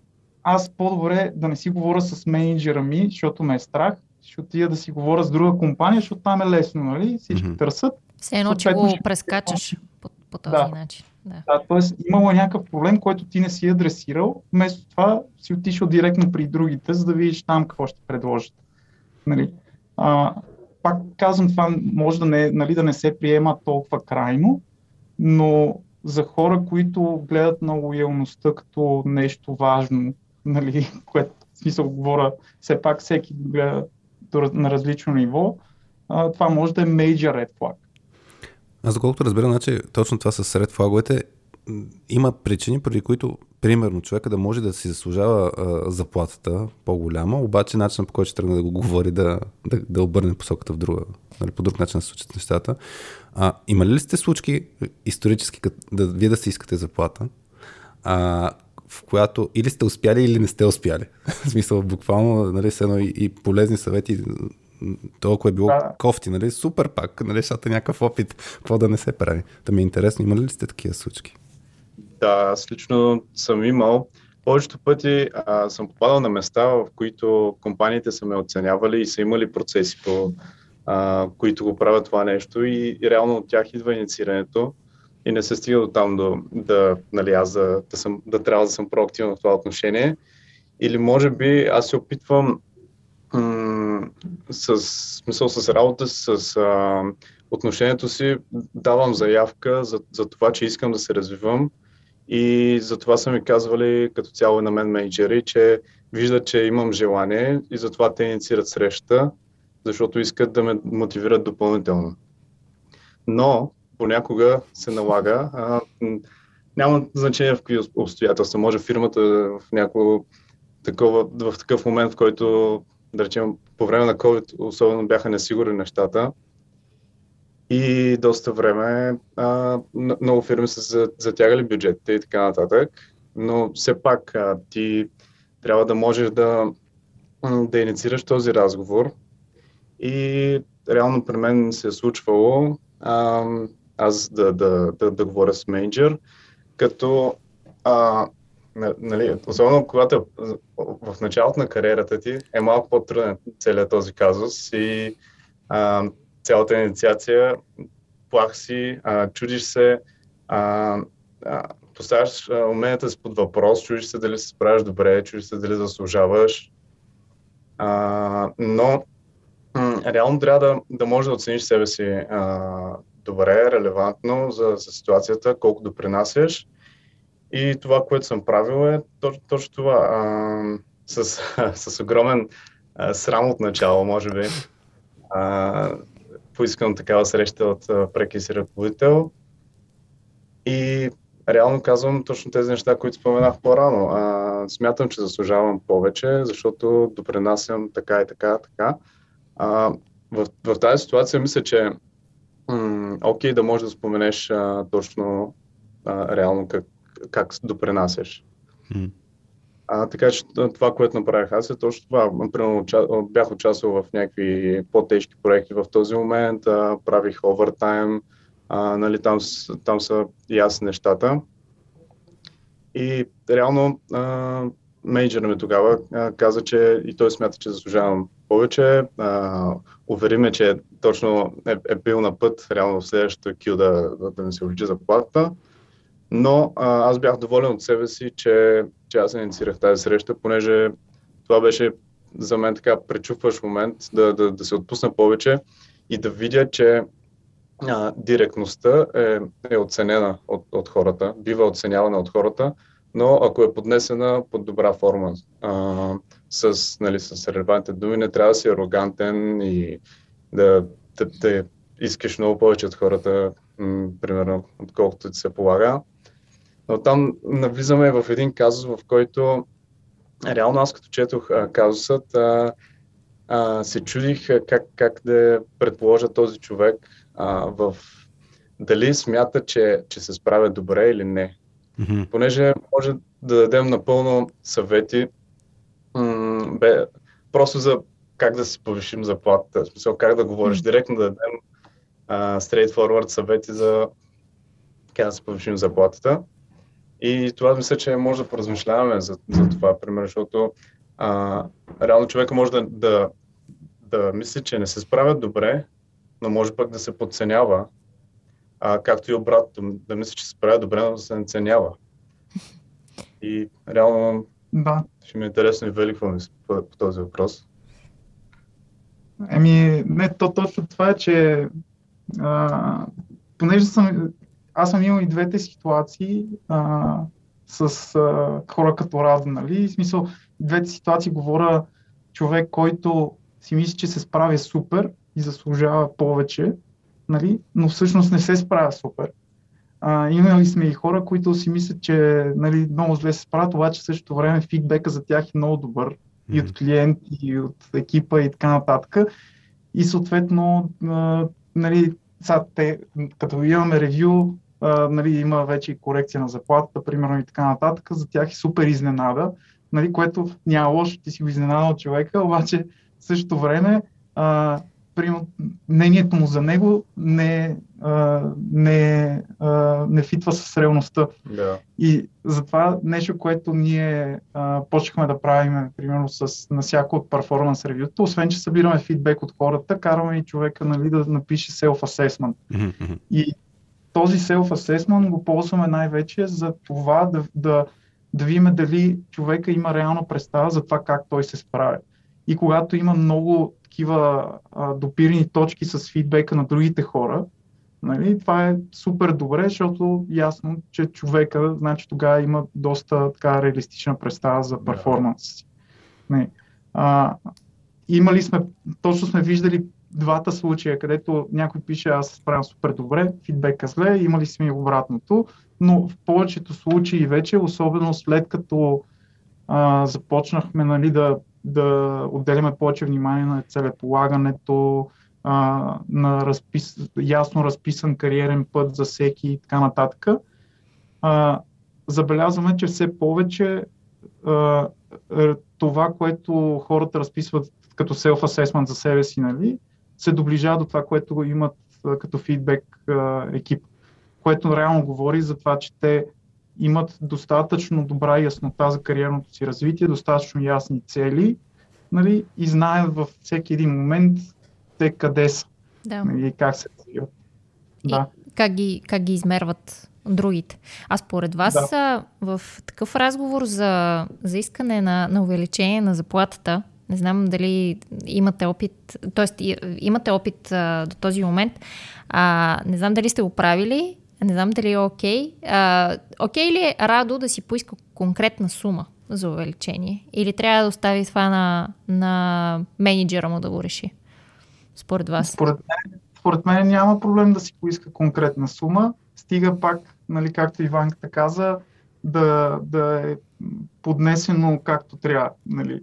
аз по-добре да не си говоря с менеджера ми, защото ме е страх, ще отида да си говоря с друга компания, защото там е лесно, нали? Всички mm-hmm. търсят. Все едно, че го прескачаш по, по този да. начин. Да. да, т.е. имало някакъв проблем, който ти не си адресирал, вместо това си отишъл директно при другите, за да видиш там какво ще предложат. Нали? А, пак казвам, това може да не, нали, да не се приема толкова крайно, но за хора, които гледат на лоялността като нещо важно, нали, което в смисъл говоря, все пак всеки гледа на различно ниво, а, това може да е major red flag. Аз доколкото разбирам, значи, точно това с ред флаговете, има причини, преди които, примерно, човека да може да си заслужава а, заплатата по-голяма, обаче начинът по който ще тръгне да го говори да, да, да обърне посоката в друга, нали, по друг начин да се случат нещата. А, има ли сте случки исторически, да, вие да си искате заплата, а, в която или сте успяли, или не сте успяли? в смисъл, буквално, нали, едно и, и полезни съвети толкова е било да. кофти, нали? Супер пак, нали? Защото е някакъв опит, какво да не се прави. Да ми е интересно, има ли сте такива случки? Да, аз лично съм имал. Повечето пъти а, съм попадал на места, в които компаниите са ме оценявали и са имали процеси, по, а, които го правят това нещо и, и реално от тях идва инициирането. И не се стига до там до, да, нали, аз да, да, съм, да трябва да съм проактивен в това отношение. Или може би аз се опитвам м- с смисъл с работа, с а, отношението си, давам заявка за, за това, че искам да се развивам и за това са ми казвали като цяло и на мен менеджери, че виждат, че имам желание и затова те инициират среща, защото искат да ме мотивират допълнително. Но понякога се налага. А, няма значение в какви обстоятелства. Може фирмата в някакво такова, в такъв момент, в който, да речем, по време на COVID особено бяха несигурни нещата. И доста време а, много фирми са затягали бюджетите и така нататък. Но все пак а, ти трябва да можеш да, да инициираш този разговор. И реално при мен се е случвало а, аз да, да, да, да говоря с менеджер, като а, нали, особено когато в началото на кариерата ти е малко по-труден целият този казус и а, цялата инициация, плах си, а, чудиш се, а, а, поставяш уменията си под въпрос, чудиш се дали се справяш добре, чудиш се дали заслужаваш. А, но м- реално трябва да, да можеш да оцениш себе си а, добре, релевантно за, за ситуацията, колко допринасяш. И това, което съм правил е точно, това. А, с, с огромен а, срам от начало, може би. А, поискам такава среща от прекия си ръководител. И реално казвам точно тези неща, които споменах по-рано. А, смятам, че заслужавам повече, защото допринасям така и така, така. А, в, в тази ситуация мисля, че окей, okay, да можеш да споменеш а, точно а, реално как, как допринасяш. Mm. А, така че това, което направих аз е точно това. Примерно, бях участвал в някакви по-тежки проекти в този момент, а, правих овертайм, а, нали, там, там са ясни нещата. И реално а, менеджерът ми тогава а, каза, че и той смята, че заслужавам повече. А, увери ме, че точно е, е бил на път реално в следващото кил да, да, да ми се увеличи заплатата. Но а, аз бях доволен от себе си, че, че аз инициирах тази среща, понеже това беше за мен така пречупващ момент да, да, да се отпусна повече и да видя, че а, директността е, е оценена от, от хората, бива оценявана от хората, но ако е поднесена под добра форма, а, с, нали, с релевантните думи, не трябва да си арогантен и да, да, да искаш много повече от хората, м- примерно, отколкото ти се полага. Но там навлизаме в един казус, в който реално аз като четох а, казусът, а, а, се чудих как, как да предположа този човек а, в дали смята, че, че се справя добре или не. Mm-hmm. Понеже може да дадем напълно съвети, бе, просто за как да си повишим заплатата, в смисъл как да говориш, директно да дадем а, straightforward съвети за как да си повишим заплатата. И това мисля, че може да поразмишляваме за, за това, примерно, защото а, реално човека може да, да, да мисли, че не се справят добре, но може пък да се подценява а, както и обратно, да мисля, че се справя добре, но да се наценява. И реално да. Ще ми е интересно и Вели по, по този въпрос. Еми, не, то точно това е, че а, понеже съм, аз съм имал и двете ситуации а, с а, хора като Радо, нали? В смисъл, двете ситуации говоря човек, който си мисли, че се справя супер и заслужава повече, нали, но всъщност не се справя супер. А, имали сме и хора, които си мислят, че нали, много зле се справят, обаче в същото време фидбека за тях е много добър mm-hmm. и от клиенти, и от екипа и така нататък. И съответно, а, нали, са, те, като имаме ревю, а, нали, има вече и корекция на заплатата, примерно и така нататък, за тях е супер изненада, нали, което няма лошо, ти си го изненадал човека, обаче в същото време а, примерно, мнението му за него не, а, не, а, не фитва с реалността. Да. И затова нещо, което ние а, почнахме да правим, примерно с, на всяко от перформанс ревюто, освен че събираме фидбек от хората, караме и човека нали, да напише self-assessment. Mm-hmm. И този self-assessment го ползваме най-вече за това да, да, да видим дали човека има реална представа за това как той се справя. И когато има много такива а, допирани точки с фидбека на другите хора, нали, това е супер добре, защото ясно, че човека, значи тогава има доста така реалистична представа за перформанс си. Нали, а, имали сме, точно сме виждали двата случая, където някой пише аз справям супер добре, фидбека зле, имали сме и обратното, но в повечето случаи вече, особено след като а, започнахме нали, да, да отделяме повече внимание на целеполагането, а, на разпис, ясно разписан кариерен път за всеки и така нататък, а, забелязваме, че все повече а, това, което хората разписват като self-assessment за себе си, нали, се доближава до това, което имат като фидбек екип, което реално говори за това, че те имат достатъчно добра яснота за кариерното си развитие, достатъчно ясни цели нали, и знаят във всеки един момент те къде са да. нали, и как се развиват. Да. как ги, как ги измерват другите. А според вас да. в такъв разговор за, за искане на, на увеличение на заплатата, не знам дали имате опит, т.е. имате опит а, до този момент. А, не знам дали сте го правили, не знам дали е окей. Okay. окей ли е Радо да си поиска конкретна сума за увеличение? Или трябва да остави това на, на менеджера му да го реши? Според вас? Според мен, според мен няма проблем да си поиска конкретна сума. Стига пак, нали, както Иванката каза, да, да е поднесено както трябва нали,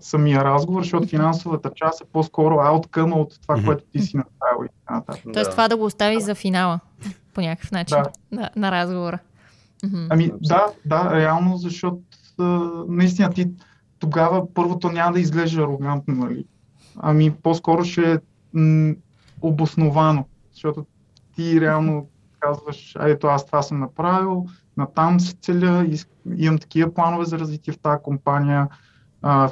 самия разговор, защото финансовата част е по-скоро ауткъм от това, което ти си направил и така нататък. Тоест това да го остави за финала по някакъв начин да. на, на разговора. Ами да, да, реално, защото наистина ти тогава първото няма да изглежда арогантно, нали? Ами по-скоро ще е м- обосновано, защото ти реално казваш, а ето аз това съм направил, натам се целя, имам такива планове за развитие в тази компания,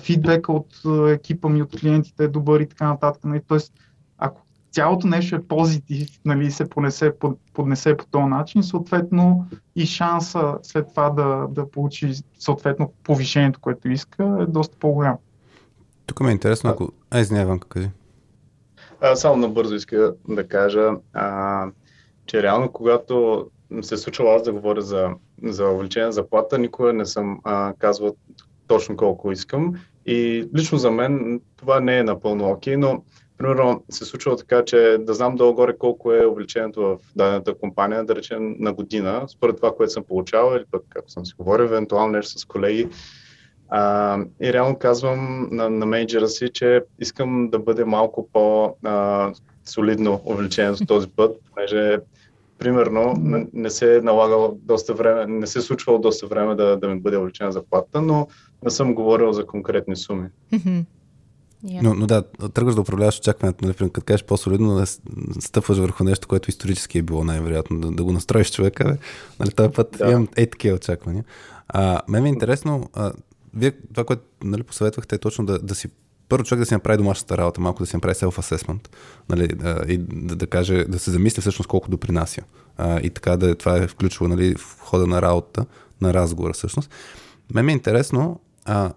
фидбека от екипа ми, от клиентите е добър и така нататък. Нали? Тоест, ако цялото нещо е позитив, нали, се понесе, поднесе по този начин, съответно и шанса след това да, да получи съответно повишението, което иска, е доста по-голям. Тук ме е интересно, ако... А, извинявам, кажи. А, само набързо иска да кажа, а, че реално когато се е случва аз да говоря за, за увеличение на заплата, никога не съм а, казвал точно колко искам. И лично за мен това не е напълно окей, okay, но примерно се е случва така, че да знам долу-горе колко е увеличението в дадената компания, да речем на година, според това, което съм получавал или пък, както съм си говорил, евентуално нещо с колеги. А, и реално казвам на, на менеджера си, че искам да бъде малко по-солидно увеличение за този път, понеже примерно, не се е налагало доста време, не се е случвало доста време да, да ми бъде увеличена заплата, но не съм говорил за конкретни суми. Yeah. Но, но да, тръгваш да управляваш очакването, например, като кажеш по-солидно, да стъпваш върху нещо, което исторически е било най-вероятно, да, да го настроиш човека, бе. нали, този път да. имам е такива очаквания. А, мен ми е интересно, а, вие това, което нали, посъветвахте е точно да, да си първо човек да си направи домашната работа, малко да си направи self-assessment нали, и да, да каже, да се замисли всъщност колко допринася. А, и така да това е включва нали, в хода на работа, на разговора всъщност. Мен ми е интересно, а,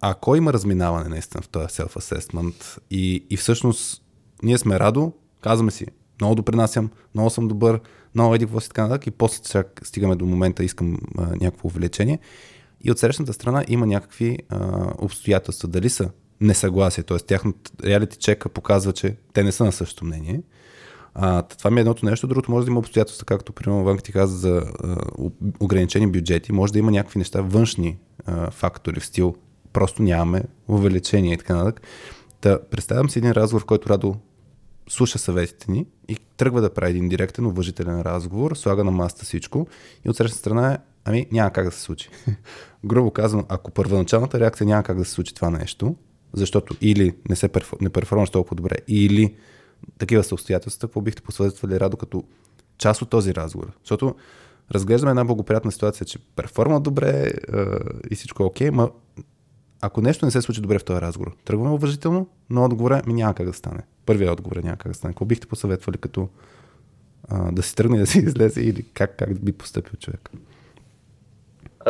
ако има разминаване наистина в този self-assessment и, и всъщност ние сме радо, казваме си, много допринасям, много съм добър, много еди какво си така нататък и после чак стигаме до момента, искам а, някакво увеличение. И от срещната страна има някакви а, обстоятелства. Дали са несъгласие, т.е. тяхната реалити чека показва, че те не са на същото мнение. А, това ми е едното нещо. Другото може да има обстоятелства, както примерно Ванка ти каза за а, ограничени бюджети. Може да има някакви неща, външни а, фактори в стил. Просто нямаме увеличение и така нататък. Та, представям си един разговор, в който Радо слуша съветите ни и тръгва да прави един директен, уважителен разговор, слага на маста всичко и от срещна страна е, ами няма как да се случи. Грубо казвам, ако първоначалната реакция няма как да се случи това нещо, защото или не се перфор... не перформаш толкова добре, или такива са обстоятелствата, какво бихте посъветвали Радо като част от този разговор? Защото разглеждаме една благоприятна ситуация, че перформа добре е, и всичко е окей, но ако нещо не се случи добре в този разговор, тръгваме уважително, но отговора ми няма как да стане. Първият отговор е няма как да стане. Какво бихте посъветвали като а, да си тръгне да си излезе или как, как би поступил човек?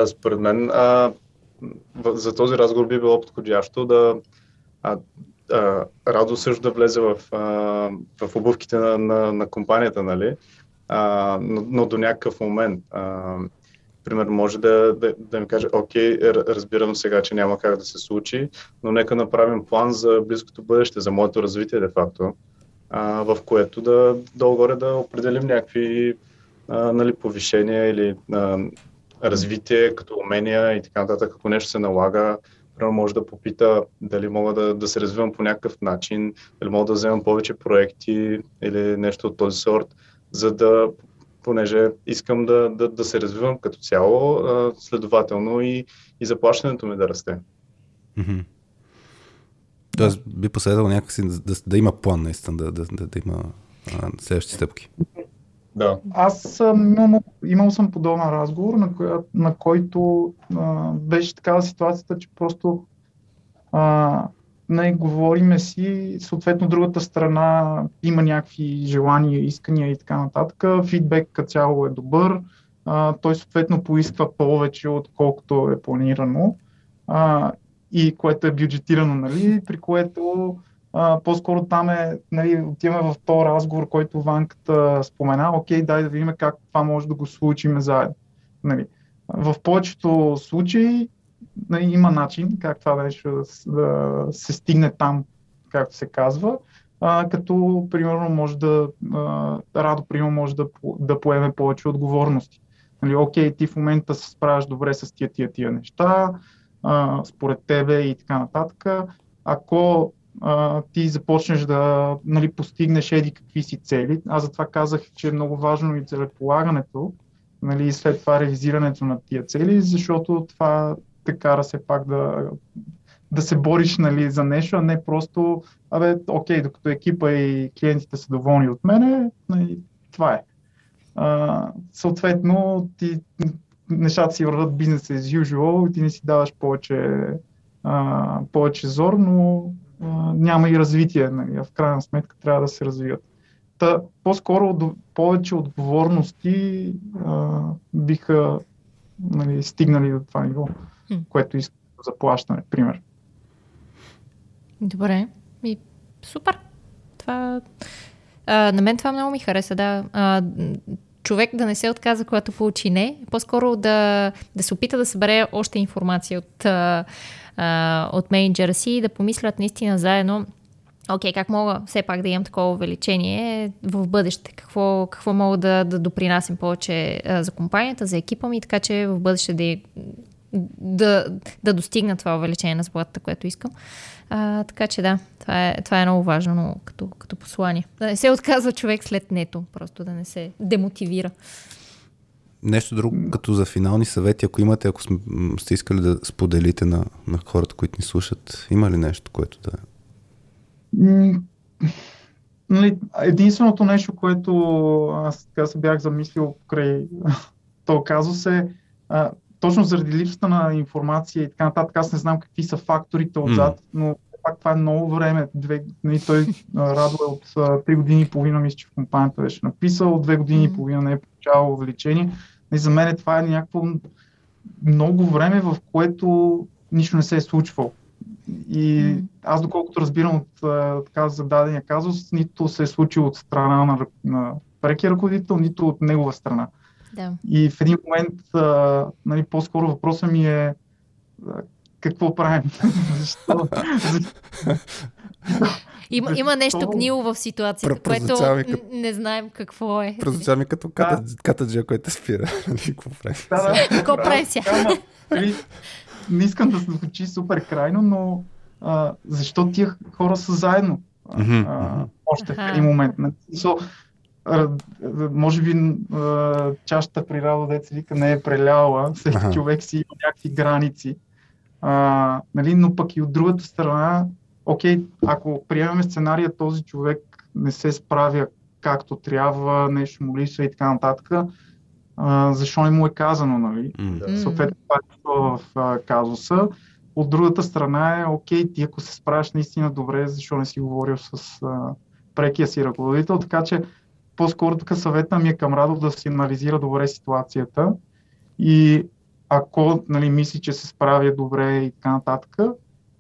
Според мен а, за този разговор би било подходящо да а, а, Радо също да влезе в, а, в обувките на, на, на компанията, нали? А, но, но до някакъв момент. А, примерно може да, да, да ми каже, окей, разбирам сега, че няма как да се случи, но нека направим план за близкото бъдеще, за моето развитие, де-факто, в което да долу-горе да определим някакви а, нали, повишения или а, развитие като умения и така нататък, ако нещо се налага, примерно може да попита дали мога да, да се развивам по някакъв начин, дали мога да вземам повече проекти или нещо от този сорт, за да, понеже искам да, да, да се развивам като цяло, следователно и, и заплащането ми да расте. Тоест би посъветвал някакси да, да, да има план наистина, да, да, да, да има а, следващи стъпки. Да. Аз съм, имал, съм подобен разговор, на, коя, на който а, беше такава ситуацията, че просто а, не говориме си, съответно другата страна има някакви желания, искания и така нататък. Фидбек като цяло е добър. А, той съответно поиска повече, отколкото е планирано. А, и което е бюджетирано, нали, при което а, по-скоро там е, нали, отиваме в този разговор, който Ванката спомена, окей, дай да видим как това може да го случим заедно. Нали. В повечето случаи нали, има начин как това нещо да, да се стигне там, както се казва, а, като примерно може да, а, Радо примерно може да, да поеме повече отговорности. Нали, окей, ти в момента се справяш добре с тия тия тия неща, а, според тебе и така нататък. Ако а, ти започнеш да нали, постигнеш еди какви си цели. Аз затова казах, че е много важно и целеполагането, нали, и след това ревизирането на тия цели, защото това те кара се пак да, да се бориш нали, за нещо, а не просто, абе, окей, докато екипа и клиентите са доволни от мене, нали, това е. А, съответно, ти, нещата си върват бизнес as usual и ти не си даваш повече, а, повече зор, но няма и развитие. Нали, в крайна сметка трябва да се развият. Та, по-скоро повече отговорности а, биха нали, стигнали до това ниво, което иска заплащане, пример. Добре. И, супер. Това, а, на мен това много ми хареса, да. А, човек да не се отказа, когато получи не, по-скоро да, да се опита да събере още информация от, от менеджера си и да помислят наистина заедно окей, okay, как мога все пак да имам такова увеличение в бъдеще? Какво, какво мога да, да допринасям повече за компанията, за екипа ми, така че в бъдеще да, да, да достигна това увеличение на заплатата, което искам. А, така че да, това е, това е много важно като, като послание. Да не се отказва човек след нето, просто да не се демотивира. Нещо друго, като за финални съвети, ако имате, ако сте искали да споделите на, на хората, които ни слушат, има ли нещо, което да... Нали, единственото нещо, което аз така се бях замислил край то казус е, а, точно заради липсата на информация и така нататък, аз не знам какви са факторите отзад, mm. но пак това е много време. Две, нали, той Радо е от 3 години и половина, мисля, че в компанията беше написал, от 2 години и половина не е получавал увеличение. И за мен това е някакво много време, в което нищо не се е случвало. И аз, доколкото разбирам от така зададения казус, нито се е случило от страна на, на прекия ръководител, нито от негова страна. Да. И в един момент, а, нали, по-скоро въпросът ми е какво правим? Защо? Има, има нещо гнило в ситуацията, което като... не знаем какво е. Прозвуча ми като да. катаджа, който спира. Нали, какво прави? Да, да. Какво прави? Нали, не искам да се звучи супер крайно, но а, защо тия хора са заедно? А, още в един момент. So, а, може би а, чашата при работа, деца вика, не е преляла, всеки човек си има някакви граници. А, нали, но пък и от другата страна, окей, ако приемем сценария, този човек не се справя както трябва, нещо му липсва и така нататък, а, защо не му е казано, нали? Mm. Съответно, това е в а, казуса. От другата страна е, окей, ти ако се справяш наистина добре, защо не си говорил с а, прекия си ръководител, така че по-скоро тук съвета ми е към Радо да си анализира добре ситуацията и ако нали, мисли, че се справя добре и така нататък,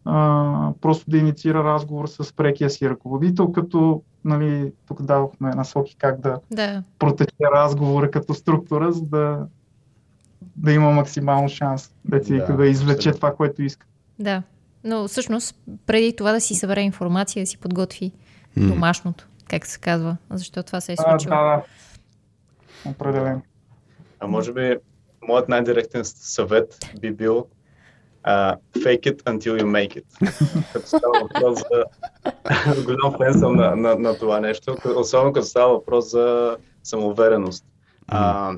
а, просто да инициира разговор с прекия си ръководител, като нали, тук давахме насоки как да, Да. протече разговора като структура, за да, да има максимално шанс да, Да, да, да извлече абсолютно. това, което иска. Да. Но всъщност, преди това да си събере информация, да си подготви М. домашното, как се казва, защото това се е А, случило. да, да. Определено. А може би моят най-директен съвет би бил uh, fake it until you make it. като става въпрос за... Голям фен съм на, на, на това нещо, особено като става въпрос за самоувереност. А,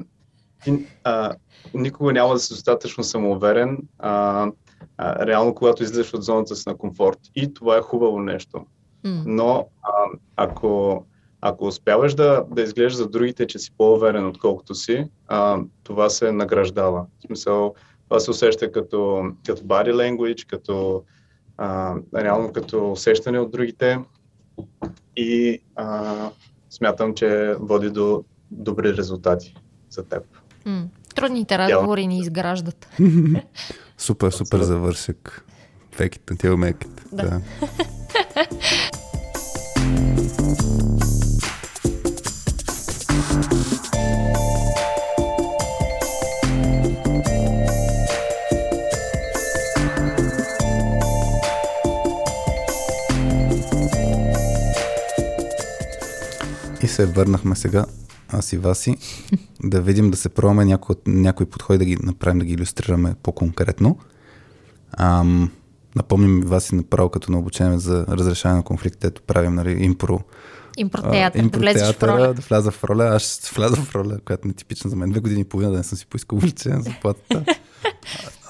ти, а, никога няма да си достатъчно самоуверен, а, а, реално когато излизаш от зоната си на комфорт. И това е хубаво нещо. Но а, ако, ако успяваш да, да изглеждаш за другите, че си по-уверен, отколкото си, а, това се награждава. В смисъл, това се усеща като, като body language, като а, реално като усещане от другите и а, смятам, че води до добри резултати за теб. М. Трудните разговори ни изграждат. Супер, супер завършък. Fake it until you make it. Да. Да. И се върнахме сега, аз и Васи, да видим да се пробваме някои, някои подходи да ги направим, да ги иллюстрираме по-конкретно. Ам, напомним Васи направо като на обучение за разрешаване на конфликти, ето правим нали, импро. Импротеатър, да влезеш в импротеатъра, роля. да вляза в роля. Аз ще вляза в роля, която не е типична за мен. Две години и половина да не съм си поискал увеличение на заплатата.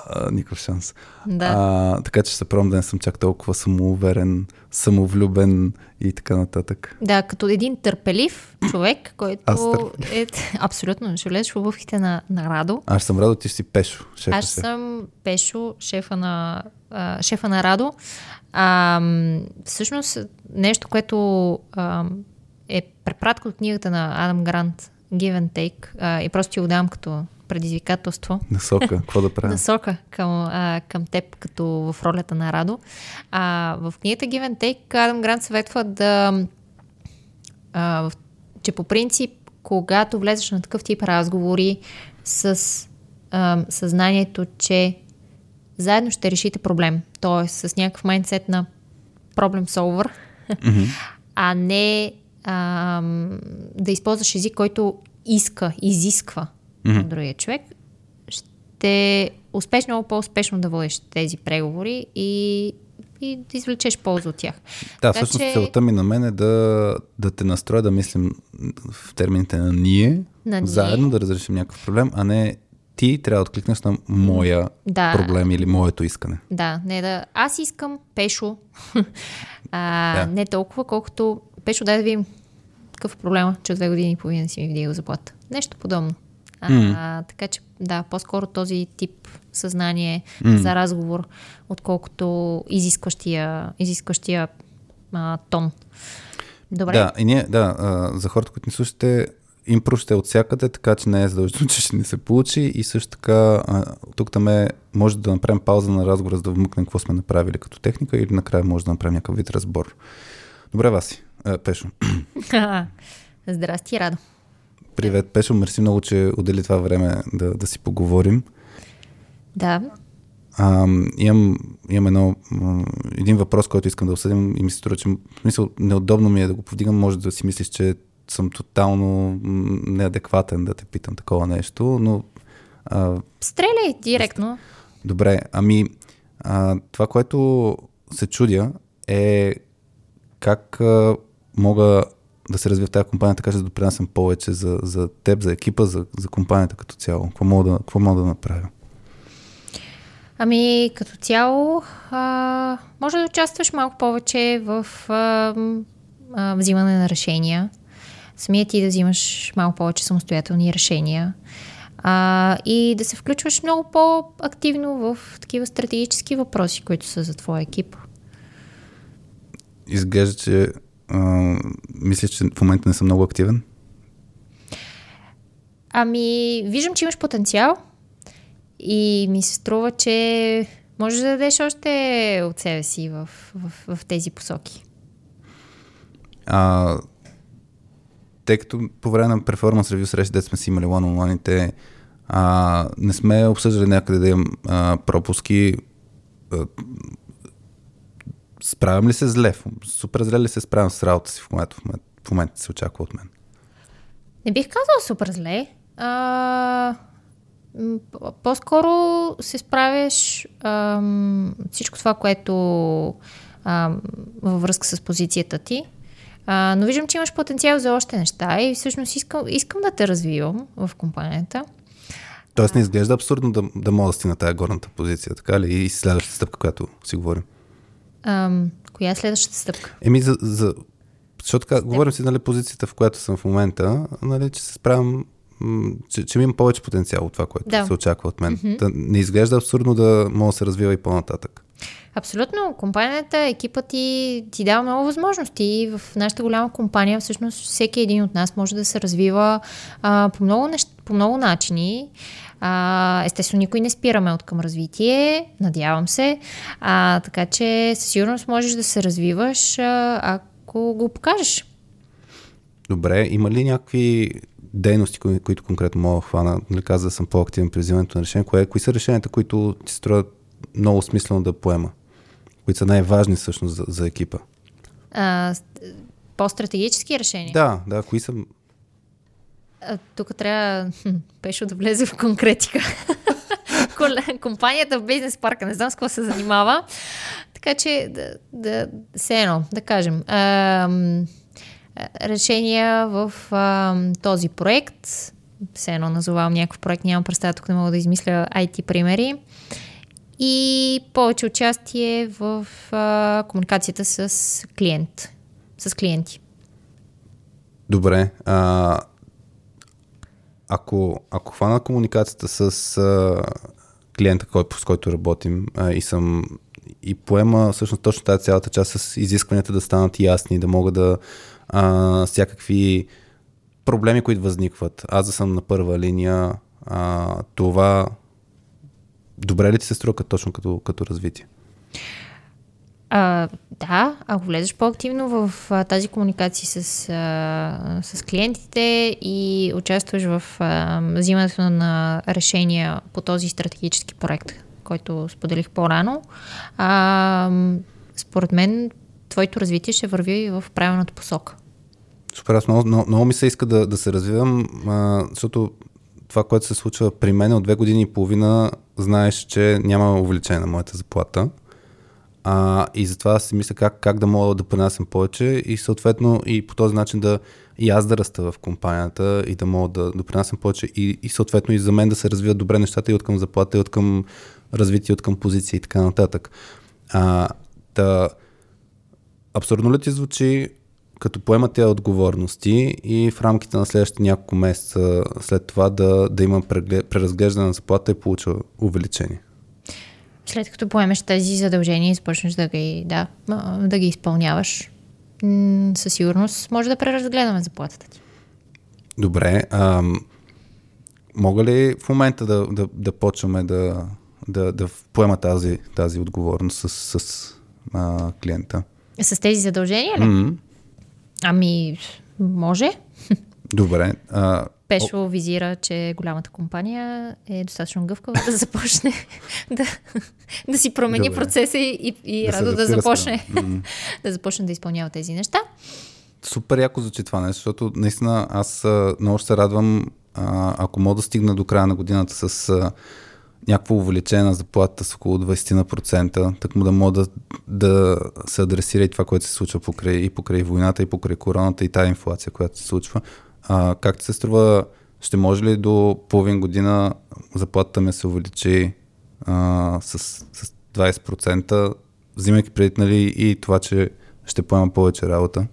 А, никакъв шанс. Да. А, така че ще се пробвам да не съм чак толкова самоуверен, самовлюбен и така нататък. Да, като един търпелив човек, който Аз е... Абсолютно, ще влезеш в обувките на, на Радо. Аз съм радо, ти си Пешо, шефа Аз съм Пешо, шефа на, а, шефа на Радо. А, всъщност, нещо, което а, е препратка от книгата на Адам Грант, Give and Take, а, и просто ти го дам като предизвикателство, Насока, какво да правя? насока към, а, към теб, като в ролята на Радо. А, в книгата Give and Take Адам Грант съветва да а, че по принцип, когато влезеш на такъв тип разговори с а, съзнанието, че заедно ще решите проблем, т.е. с някакъв майндсет на проблем solver, а не а, да използваш език, който иска, изисква от другия човек, ще успеш много по-успешно да водиш тези преговори и, и да извлечеш полза от тях. Да, Така всъщност че- целта ми на мен е да, да те настроя да мислим в термините на ние, На ние. заедно да разрешим някакъв проблем, а не ти трябва да откликнеш на моя Да. проблем или моето искане. Да, не да. Аз искам Пешо. а, Да. Не толкова, колкото Пешо, дай да видим какъв е проблема, че от две години и половина си ми вдига заплата. Нещо подобно. А, Така че, да, по-скоро този тип съзнание за разговор, отколкото изискващия, изискващия а, тон. Добре. Да, и ние, да, а, за хората, които ни слушате, импро ще е от всякъде, така че не е задължително, че ще не се получи и също така тук там е, може да направим пауза на разговора, за да вмъкнем какво сме направили като техника или накрая може да направим някакъв вид разбор. Добре, Васи. А, Пешо. Здрасти, Радо. Привет, Пешо. Мерси много, че отдели това време да, да си поговорим. Да, А, имам, имам едно, един въпрос, който искам да обсъдим и ми се струва, че в смисъл, неудобно ми е да го повдигам. Може да си мислиш, че съм тотално неадекватен да те питам такова нещо, но а, стреляй директно. добре. Ами, а, това, което се чудя е как а, мога да се развия в тази компания, така че да допринасям повече за, за теб, за екипа, за, за компанията като цяло. Какво мога да, какво мога да направя? Ами, като цяло, а, може да участваш малко повече в а, а, взимане на решения. Самият ти да взимаш малко повече самостоятелни решения. А, и да се включваш много по-активно в такива стратегически въпроси, които са за твоя екип. изглежда, че а, мисля, че в момента не съм много активен. Ами, виждам, че имаш потенциал и ми се струва, че можеш да дадеш още от себе си в, в, в тези посоки. А, тъй като по време на перформанс ревю срещи, де сме си имали one on не сме обсъждали някъде да имам а, пропуски. А, справям ли се зле? Супер зле ли се справям с работа си в момента, в момента, в момента се очаква от мен? Не бих казал супер зле. А, по-скоро се справяш а, всичко това, което а, във връзка с позицията ти. А, но виждам, че имаш потенциал за още неща и всъщност искам, искам да те развивам в компанията. Тоест не изглежда абсурдно да, да мога да стигна тази горната позиция, така ли? И следващата стъпка, която си говорим. Ам, коя е следващата стъпка? Еми, за, за, защото така, говорим си, нали, позицията, в която съм в момента, нали, че се справям, че, че имам повече потенциал от това, което да. се очаква от мен. Mm-hmm. Да, не изглежда абсурдно да мога да се развива и по-нататък. Абсолютно. Компанията, екипът ти, ти дава много възможности. В нашата голяма компания всъщност всеки един от нас може да се развива а, по, много нещ... по много начини. А, естествено, никой не спираме от към развитие, надявам се. А, така че със сигурност можеш да се развиваш, а, ако го покажеш. Добре, има ли някакви дейности, кои, които конкретно мога да хвана? Нали каза да съм по-активен при взимането на решение. Кое, кои са решенията, които ти строят много смислено да поема? Които са най-важни всъщност за, за екипа? А, по-стратегически решения? Да, да. Кои са тук трябва Пешо да влезе в конкретика. Компанията в бизнес парка, не знам с какво се занимава. Така че, да, да, все едно, да кажем, а, решения в а, този проект, все едно назовавам някакъв проект, нямам представа, тук не мога да измисля IT примери, и повече участие в а, комуникацията с клиент, с клиенти. Добре. А, ако, ако хвана комуникацията с а, клиента, кой, с който работим а, и съм и поема всъщност точно тази цялата част с изискванията да станат ясни, да мога да а, всякакви проблеми, които възникват. Аз да съм на първа линия, а, това добре ли ти се струва точно като, като развитие? А, да, ако влезеш по-активно в а, тази комуникация с, а, с клиентите и участваш в а, взимането на решения по този стратегически проект, който споделих по-рано, а, според мен твоето развитие ще върви в правилната посока. Супер, аз много, много, много ми се иска да, да се развивам, а, защото това, което се случва при мен от две години и половина, знаеш, че няма увеличение на моята заплата. А, и затова си мисля как, как да мога да пренасям повече и съответно и по този начин да и аз да раста в компанията и да мога да допринасям повече и, и съответно и за мен да се развиват добре нещата и от към заплата, и от към развитие, от към позиции и така нататък. А, да, абсурдно ли ти звучи като поема тези отговорности и в рамките на следващите няколко месеца след това да, да има преразглеждане на заплата и получа увеличение? след като поемеш тези задължения и започнеш да ги, да, да ги изпълняваш, със сигурност може да преразгледаме заплатата ти. Добре. А, мога ли в момента да, да, да почваме да, да, да поема тази, тази отговорност с, с а, клиента? С тези задължения ли? Mm-hmm. Ами, може. Добре. А, Пешо визира, че голямата компания е достатъчно гъвкава да започне да, да си промени Добре. процеса и, и да радо да започне, mm-hmm. да започне да изпълнява тези неща. Супер яко звучи това нещо, защото наистина аз много ще се радвам, а, ако мога да стигна до края на годината с а, някакво увеличение на заплата с около 20%, так му да мога да, да се адресира и това, което се случва покрай, и покрай войната, и покрай короната, и тази инфлация, която се случва. А, как ти се струва, ще може ли до половин година заплатата ми се увеличи а, с, с 20%, взимайки предвид нали, и това, че ще поема повече работа?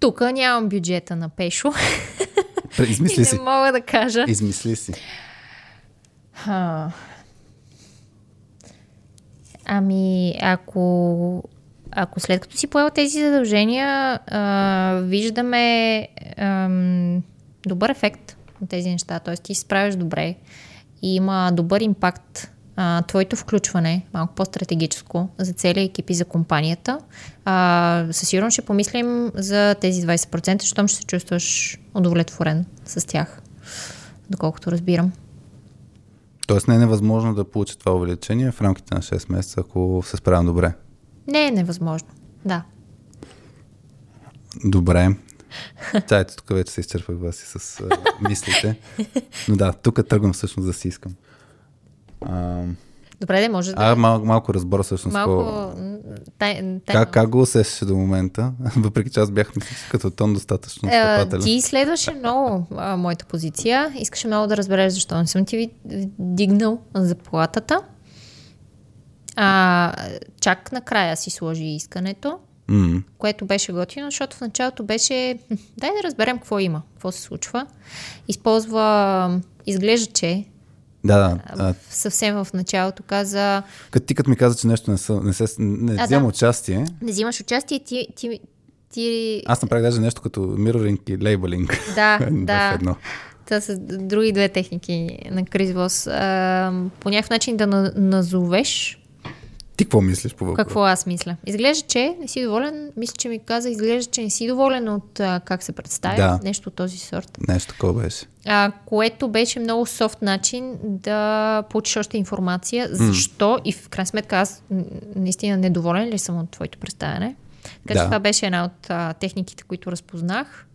Тук нямам бюджета на Пешо. Измисли си. Не мога да кажа. Измисли си. Ами, ако ако след като си поел тези задължения, а, виждаме ам, добър ефект на тези неща. Т.е. ти се справиш добре и има добър импакт а, твоето включване, малко по-стратегическо, за целия екип и за компанията. А, със сигурност ще помислим за тези 20%, защото ще се чувстваш удовлетворен с тях, доколкото разбирам. Тоест не е невъзможно да получи това увеличение в рамките на 6 месеца, ако се справям добре. Не е невъзможно, да. Добре. Чайте, тук вече се изчерпах вас и с мислите. Но да, тук тръгвам всъщност да си искам. А, Добре, да може да... а мал, малко разбора всъщност. малко... По... Тай, тай, Как, как го усещаше до момента? Въпреки че аз бях мисля, като тон достатъчно Е, стъпателен. ти следваше много а, моята позиция. Искаше много да разбереш защо не съм ти дигнал заплатата. А, чак накрая си сложи искането, М, което беше готино, защото в началото беше «Хм, дай да разберем какво има, какво се случва. Използва, изглежда, че Да, да. А, съвсем в началото каза като ти като ми каза, че нещо не, са, не, се, не А, взема да. участие, не взимаш участие, ти, ти, ти аз направих даже нещо като мироринг и лейбълинг. Да, да. едно. Това са други две техники на Крис Вос. А, по някакъв начин да на, назовеш Ти какво мислиш по въпроса? какво аз мисля. Изглежда, че не си доволен. Мисля, че ми каза, изглежда, че не си доволен от а, как се представя. Да. Нещо от този сорт. Нещо такова беше. А, което беше много софт начин да получиш още информация. Защо и в крайна сметка аз наистина недоволен ли съм от твоето представяне. Така че Да. това беше една от а, техниките, които разпознах.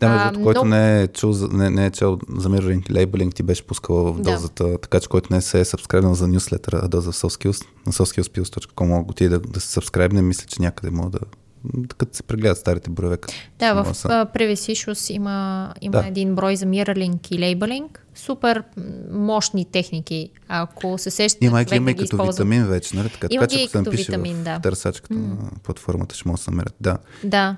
Да, между А, другото, който много- не е чул, не, не е чел за и лейбълинг, ти беше пускала в Да. дозата, така че който не се е сабскрайбнал за нюслетъра, доза в SoftSkills, на softskillspills.com мога да да, да се сабскрайбне, мисля, че някъде мога да, да като се прегледат старите броеве. Да, в да са. а, Previous Issues има, има Да. един брой за mirroring и лейбълинг. Супер мощни техники. Ако се сещате, Има ги има да и като използва. витамин вече, нали? Така, Има така че ги се като витамин, в да. търсачката на платформата, ще може да се намерят. Да. Да.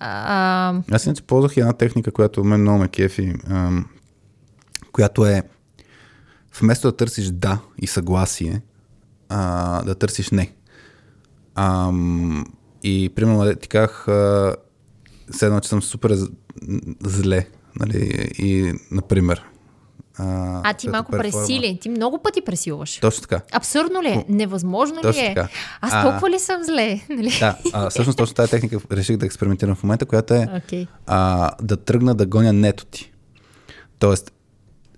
А, Аз иначе ползвах една техника, която мен много ме кефи, която е вместо да търсиш да и съгласие, а, да търсиш не. Ам, и примерно да ти казах, а, все едно, че съм супер зле, нали, и например. А, а ти малко перформер. пресили. Ти много пъти пресилваш. Точно така. Абсурдно ли е? Невъзможно Точно ли е? така. Аз А- толкова ли съм зле? Нали? Да, а, всъщност точно тази техника реших да експериментирам в момента, която е Окей. а, да тръгна да гоня нето ти. Тоест,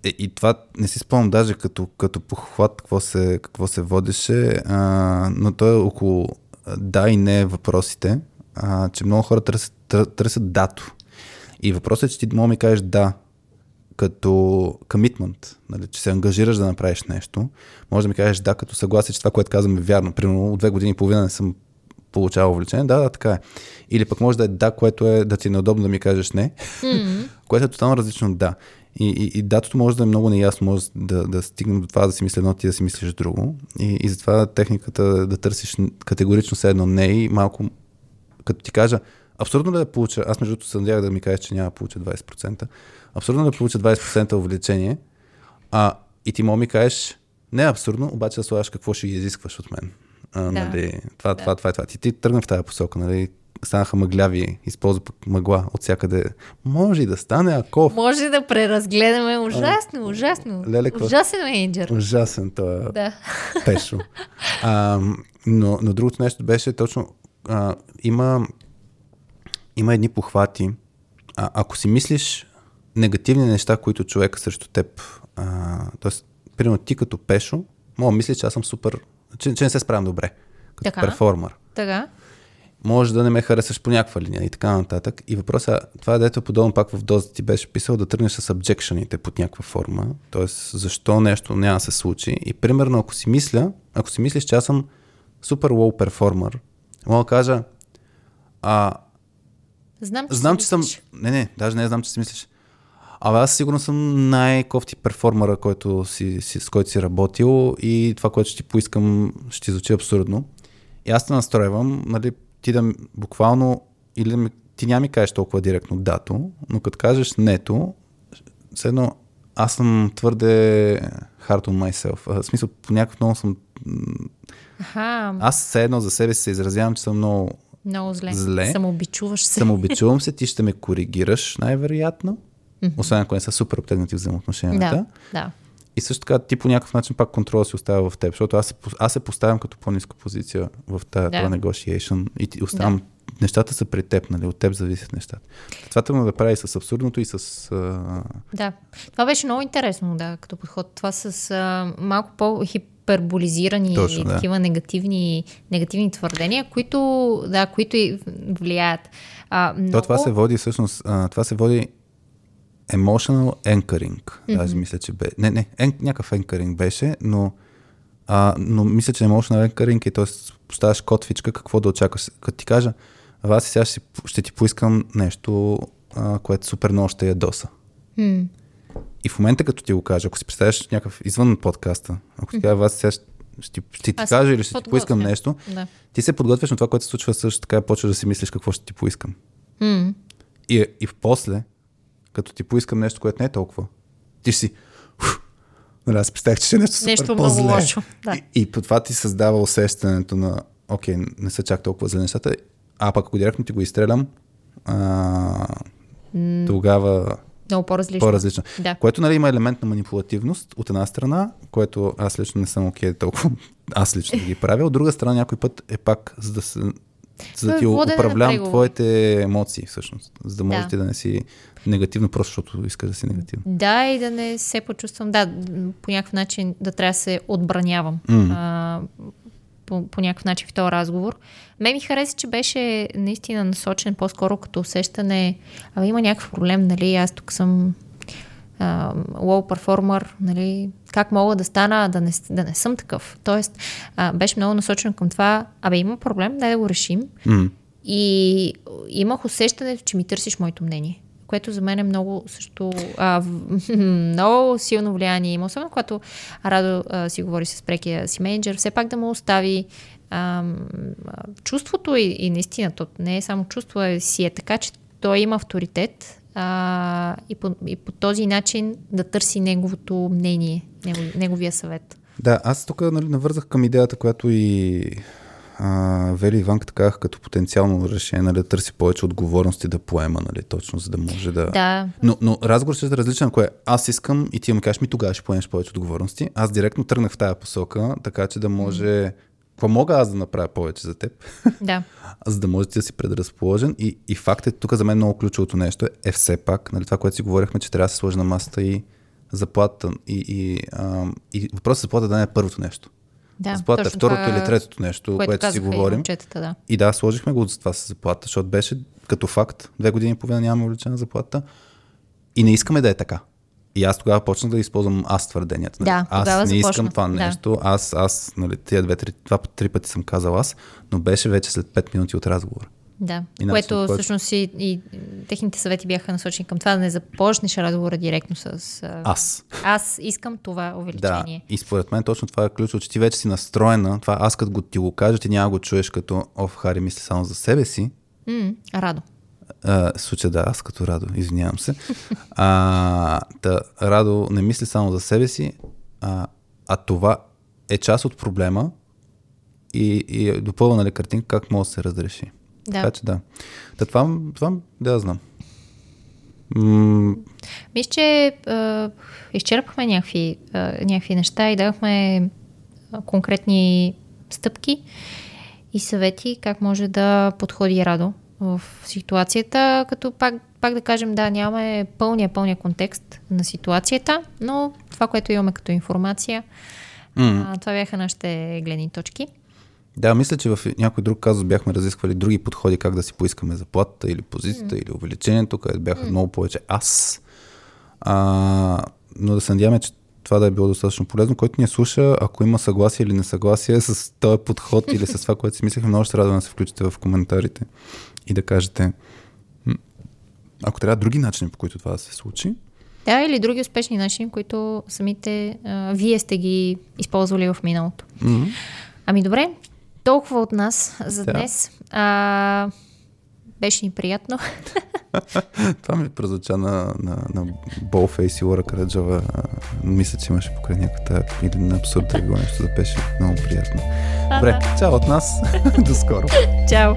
е, и това не си спомням даже като, като похват какво се, какво се водеше, а, но то е около да и не въпросите, а, че много хора търсят, тър- търсят дато. И въпросът е, че ти мога ми кажеш да, като commitment, нали, че се ангажираш да направиш нещо, може да ми кажеш да, като съгласие, че това, което казвам е вярно. Примерно от две години и половина не съм получавал увлечение, да, да, така е. Или пък може да е да, което е да ти е неудобно да ми кажеш не, М, което е тотално различно да. И, и, и датото може да е много неясно, може да, да стигнем до това да си мисля едно, ти да си мислиш друго. И, и затова техниката да търсиш категорично все едно не и малко, като ти кажа, абсурдно ли да получа, аз между другото се надявах да ми кажеш, че няма да получа 20%, абсурдно да получа 20% увеличение, а, и ти мога ми кажеш, не е абсурдно, обаче да слагаш какво ще ги изискваш от мен. А, Да. нали, това, това, това, това. Ти, ти тръгна в тази посока, нали? станаха мъгляви, използва пък мъгла от всякъде. Може и да стане, ако Може да преразгледаме. Ужасно, ужасно. Леле? Ужасен менеджер. ужасен това Да. пешо. А, но, но другото нещо беше точно, а, има, има едни похвати. А, ако си мислиш негативни неща, които човека срещу теб, а, т.е. примерно ти като пешо, мога да мислиш, че аз съм супер, че, че не се справям добре, като Така. перформер. Така. може да не ме харесаш по някаква линия и така нататък. И въпросът е, това дето е подобно пак в доза ти беше писал да тръгнеш с обжекшените под някаква форма, т.е. защо нещо няма да се случи. И примерно ако си мисля, ако си мислиш, че аз съм супер лоу перформер, мога да кажа, а, Знам, че, знам, си че съм... мислиш. Не, не, даже не знам, че си мислиш. Абе, аз сигурно съм най-кофти перформера, който си, си, с който си работил и това, което ще ти поискам, ще ти звучи абсурдно. И аз те настройвам, нали, ти да буквално, или да ми, ти няма ми кажеш толкова директно дато, но като кажеш нето, все едно аз съм твърде hard on myself. В смисъл, по някакъв много съм... Аха, Аз все едно за себе си се изразявам, че съм много много зле. зле. Самообичуваш се. Самообичувам се, ти ще ме коригираш най-вероятно. Мгм. освен ако не са супер обтегнати взаимоотношенията. Да, да. И също така ти по някакъв начин пак контрола си остава в теб, защото аз се, аз се поставям като по-ниска позиция в тази Да. да. negotiation и ти оставам, нещата са при теб, нали, от теб зависят нещата. Това трябва да прави с абсурдното и с... А... Да, това беше много интересно, да, като подход. Това с а, малко по-хиперболизирани Точно, и да. такива негативни, негативни твърдения, които, да, които и влияят. А, много... То това се води всъщност, а, това се води emotional anchoring. Mm-hmm. Даже мисля, че бе. Не, не, ен, някакъв anchoring беше, но, а, но мисля, че emotional anchoring е, т.е. поставяш котвичка, какво да очакваш. Като ти кажа, аз сега ще, ще ти поискам нещо, а, което супер много ще ядоса. М, И в момента, като ти го кажа, ако си представяш някакъв извън подкаста, ако ти кажа, аз сега ще, ще, ще ти Аз кажа или ще ти подготвя. поискам нещо, Да. ти се подготвяш на това, което се случва също така, почваш да си мислиш какво ще ти поискам. М, И, и в после, като ти поискам нещо, което не е толкова, ти ще си... «Уф, Нали, аз представях, че ще е нещо супер Нещо много по-зле. лошо, да. И, и по това ти създава усещането на, окей, не са чак толкова зле нещата, а пък ако директно ти го изстрелям, а, тогава много по-различно. по-различно. Да. Което нали, има елемент на манипулативност от една страна, което аз лично не съм окей толкова, аз лично да ги правя. От друга страна, някой път е пак за да, се, за да е ти управлявам твоите емоции, всъщност. За да можеш Да. да не си негативно, просто защото искаш да си негативно. Да, и да не се почувствам, да, по някакъв начин да трябва да се отбранявам. М. А, по, по някакъв начин в този разговор. Ме ми хареса, че беше наистина насочен по-скоро като усещане, а има някакъв проблем, нали, аз тук съм low performer, нали, как мога да стана, да не, да не съм такъв. Тоест, а, беше много насочен към това, абе има проблем, дай да го решим. М. И имах усещането, че ми търсиш моето мнение, което за мен е много също а, много силно влияние има, особено когато Радо а, си говори с прекия си менеджер, все пак да му остави а, чувството и, и наистина, то не е само чувство, а си е така, че той има авторитет а, и, по, и по този начин да търси неговото мнение, негов, неговия съвет. Да, аз тук нали, навързах към идеята, която и а, Вели Иванка така като потенциално решение нали, да търси повече отговорности да поема, нали, точно за да може да... Да, Но, но разговор ще е различен, ако е аз искам и ти ми кажеш ми тогава ще поемеш повече отговорности. Аз директно тръгнах в тая посока, така че да може... Какво мога аз да направя повече за теб, да. за да може да си предразположен. И, и факт е, тук за мен много ключовото нещо е все пак, нали, това, което си говорихме, че трябва да се сложи на масата и заплата. И, и, и въпросът за заплата да не е първото нещо. да заплата е второто това, или третото нещо, което, което, си казаха и говорим. момчетата, да. И да, сложихме го за това с заплата, защото беше като факт, две години и половина нямаме увеличена заплата и не искаме да е така. И аз тогава почнах да използвам аз твърденията. нали. Да, аз не искам започна, това да. нещо, аз, аз, нали, тия две-три, два, три пъти съм казал аз, но беше вече след 5 минути от разговора. Да, И което който- всъщност и, и техните съвети бяха насочени към това да не започнеш разговора директно с Аз. аз искам това Да, увеличение. и според мен точно това е ключово, че ти вече си настроена, това аз като го, ти го кажа, ти няма да го чуеш като, оф, Хари мисли само за себе си, М, радо. А, случая да, аз като Радо, извинявам се. А, та, Радо не мисли само за себе си, а, а това е част от проблема и, и е допълва нали, картинка как може да се разреши. Да. Така че да. Та, това, това да знам. М- Мисля, че а, изчерпахме някакви, а, някакви неща и дадахме а, конкретни стъпки и съвети как може да подходи Радо в ситуацията, като пак, пак да кажем, да, нямаме пълния, пълния контекст на ситуацията, но това, което имаме като информация, м- а, това бяха нашите гледни точки. Да, мисля, че в някой друг казус бяхме разисквали други подходи как да си поискаме заплатата или позицията или увеличението, където бяха много повече аз. А, но да се надяваме, че това да е било достатъчно полезно. Който ни слуша, ако има съгласие или несъгласие с този подход или с това, което си мислехме, много ще радвам да се включите в коментарите и да кажете ако трябва други начини, по които това да се случи. Да, или други успешни начини, които самите а, вие сте ги използвали в миналото. М, Ами добре, толкова от нас за Да. днес. А, беше ни приятно. Това ми прозвуча на, на, на Болфейс и Лора Караджова. Мисля, че имаше покрай някаква или на абсурд било нещо, да беше много приятно. Добре, чао от нас. До скоро. Чао!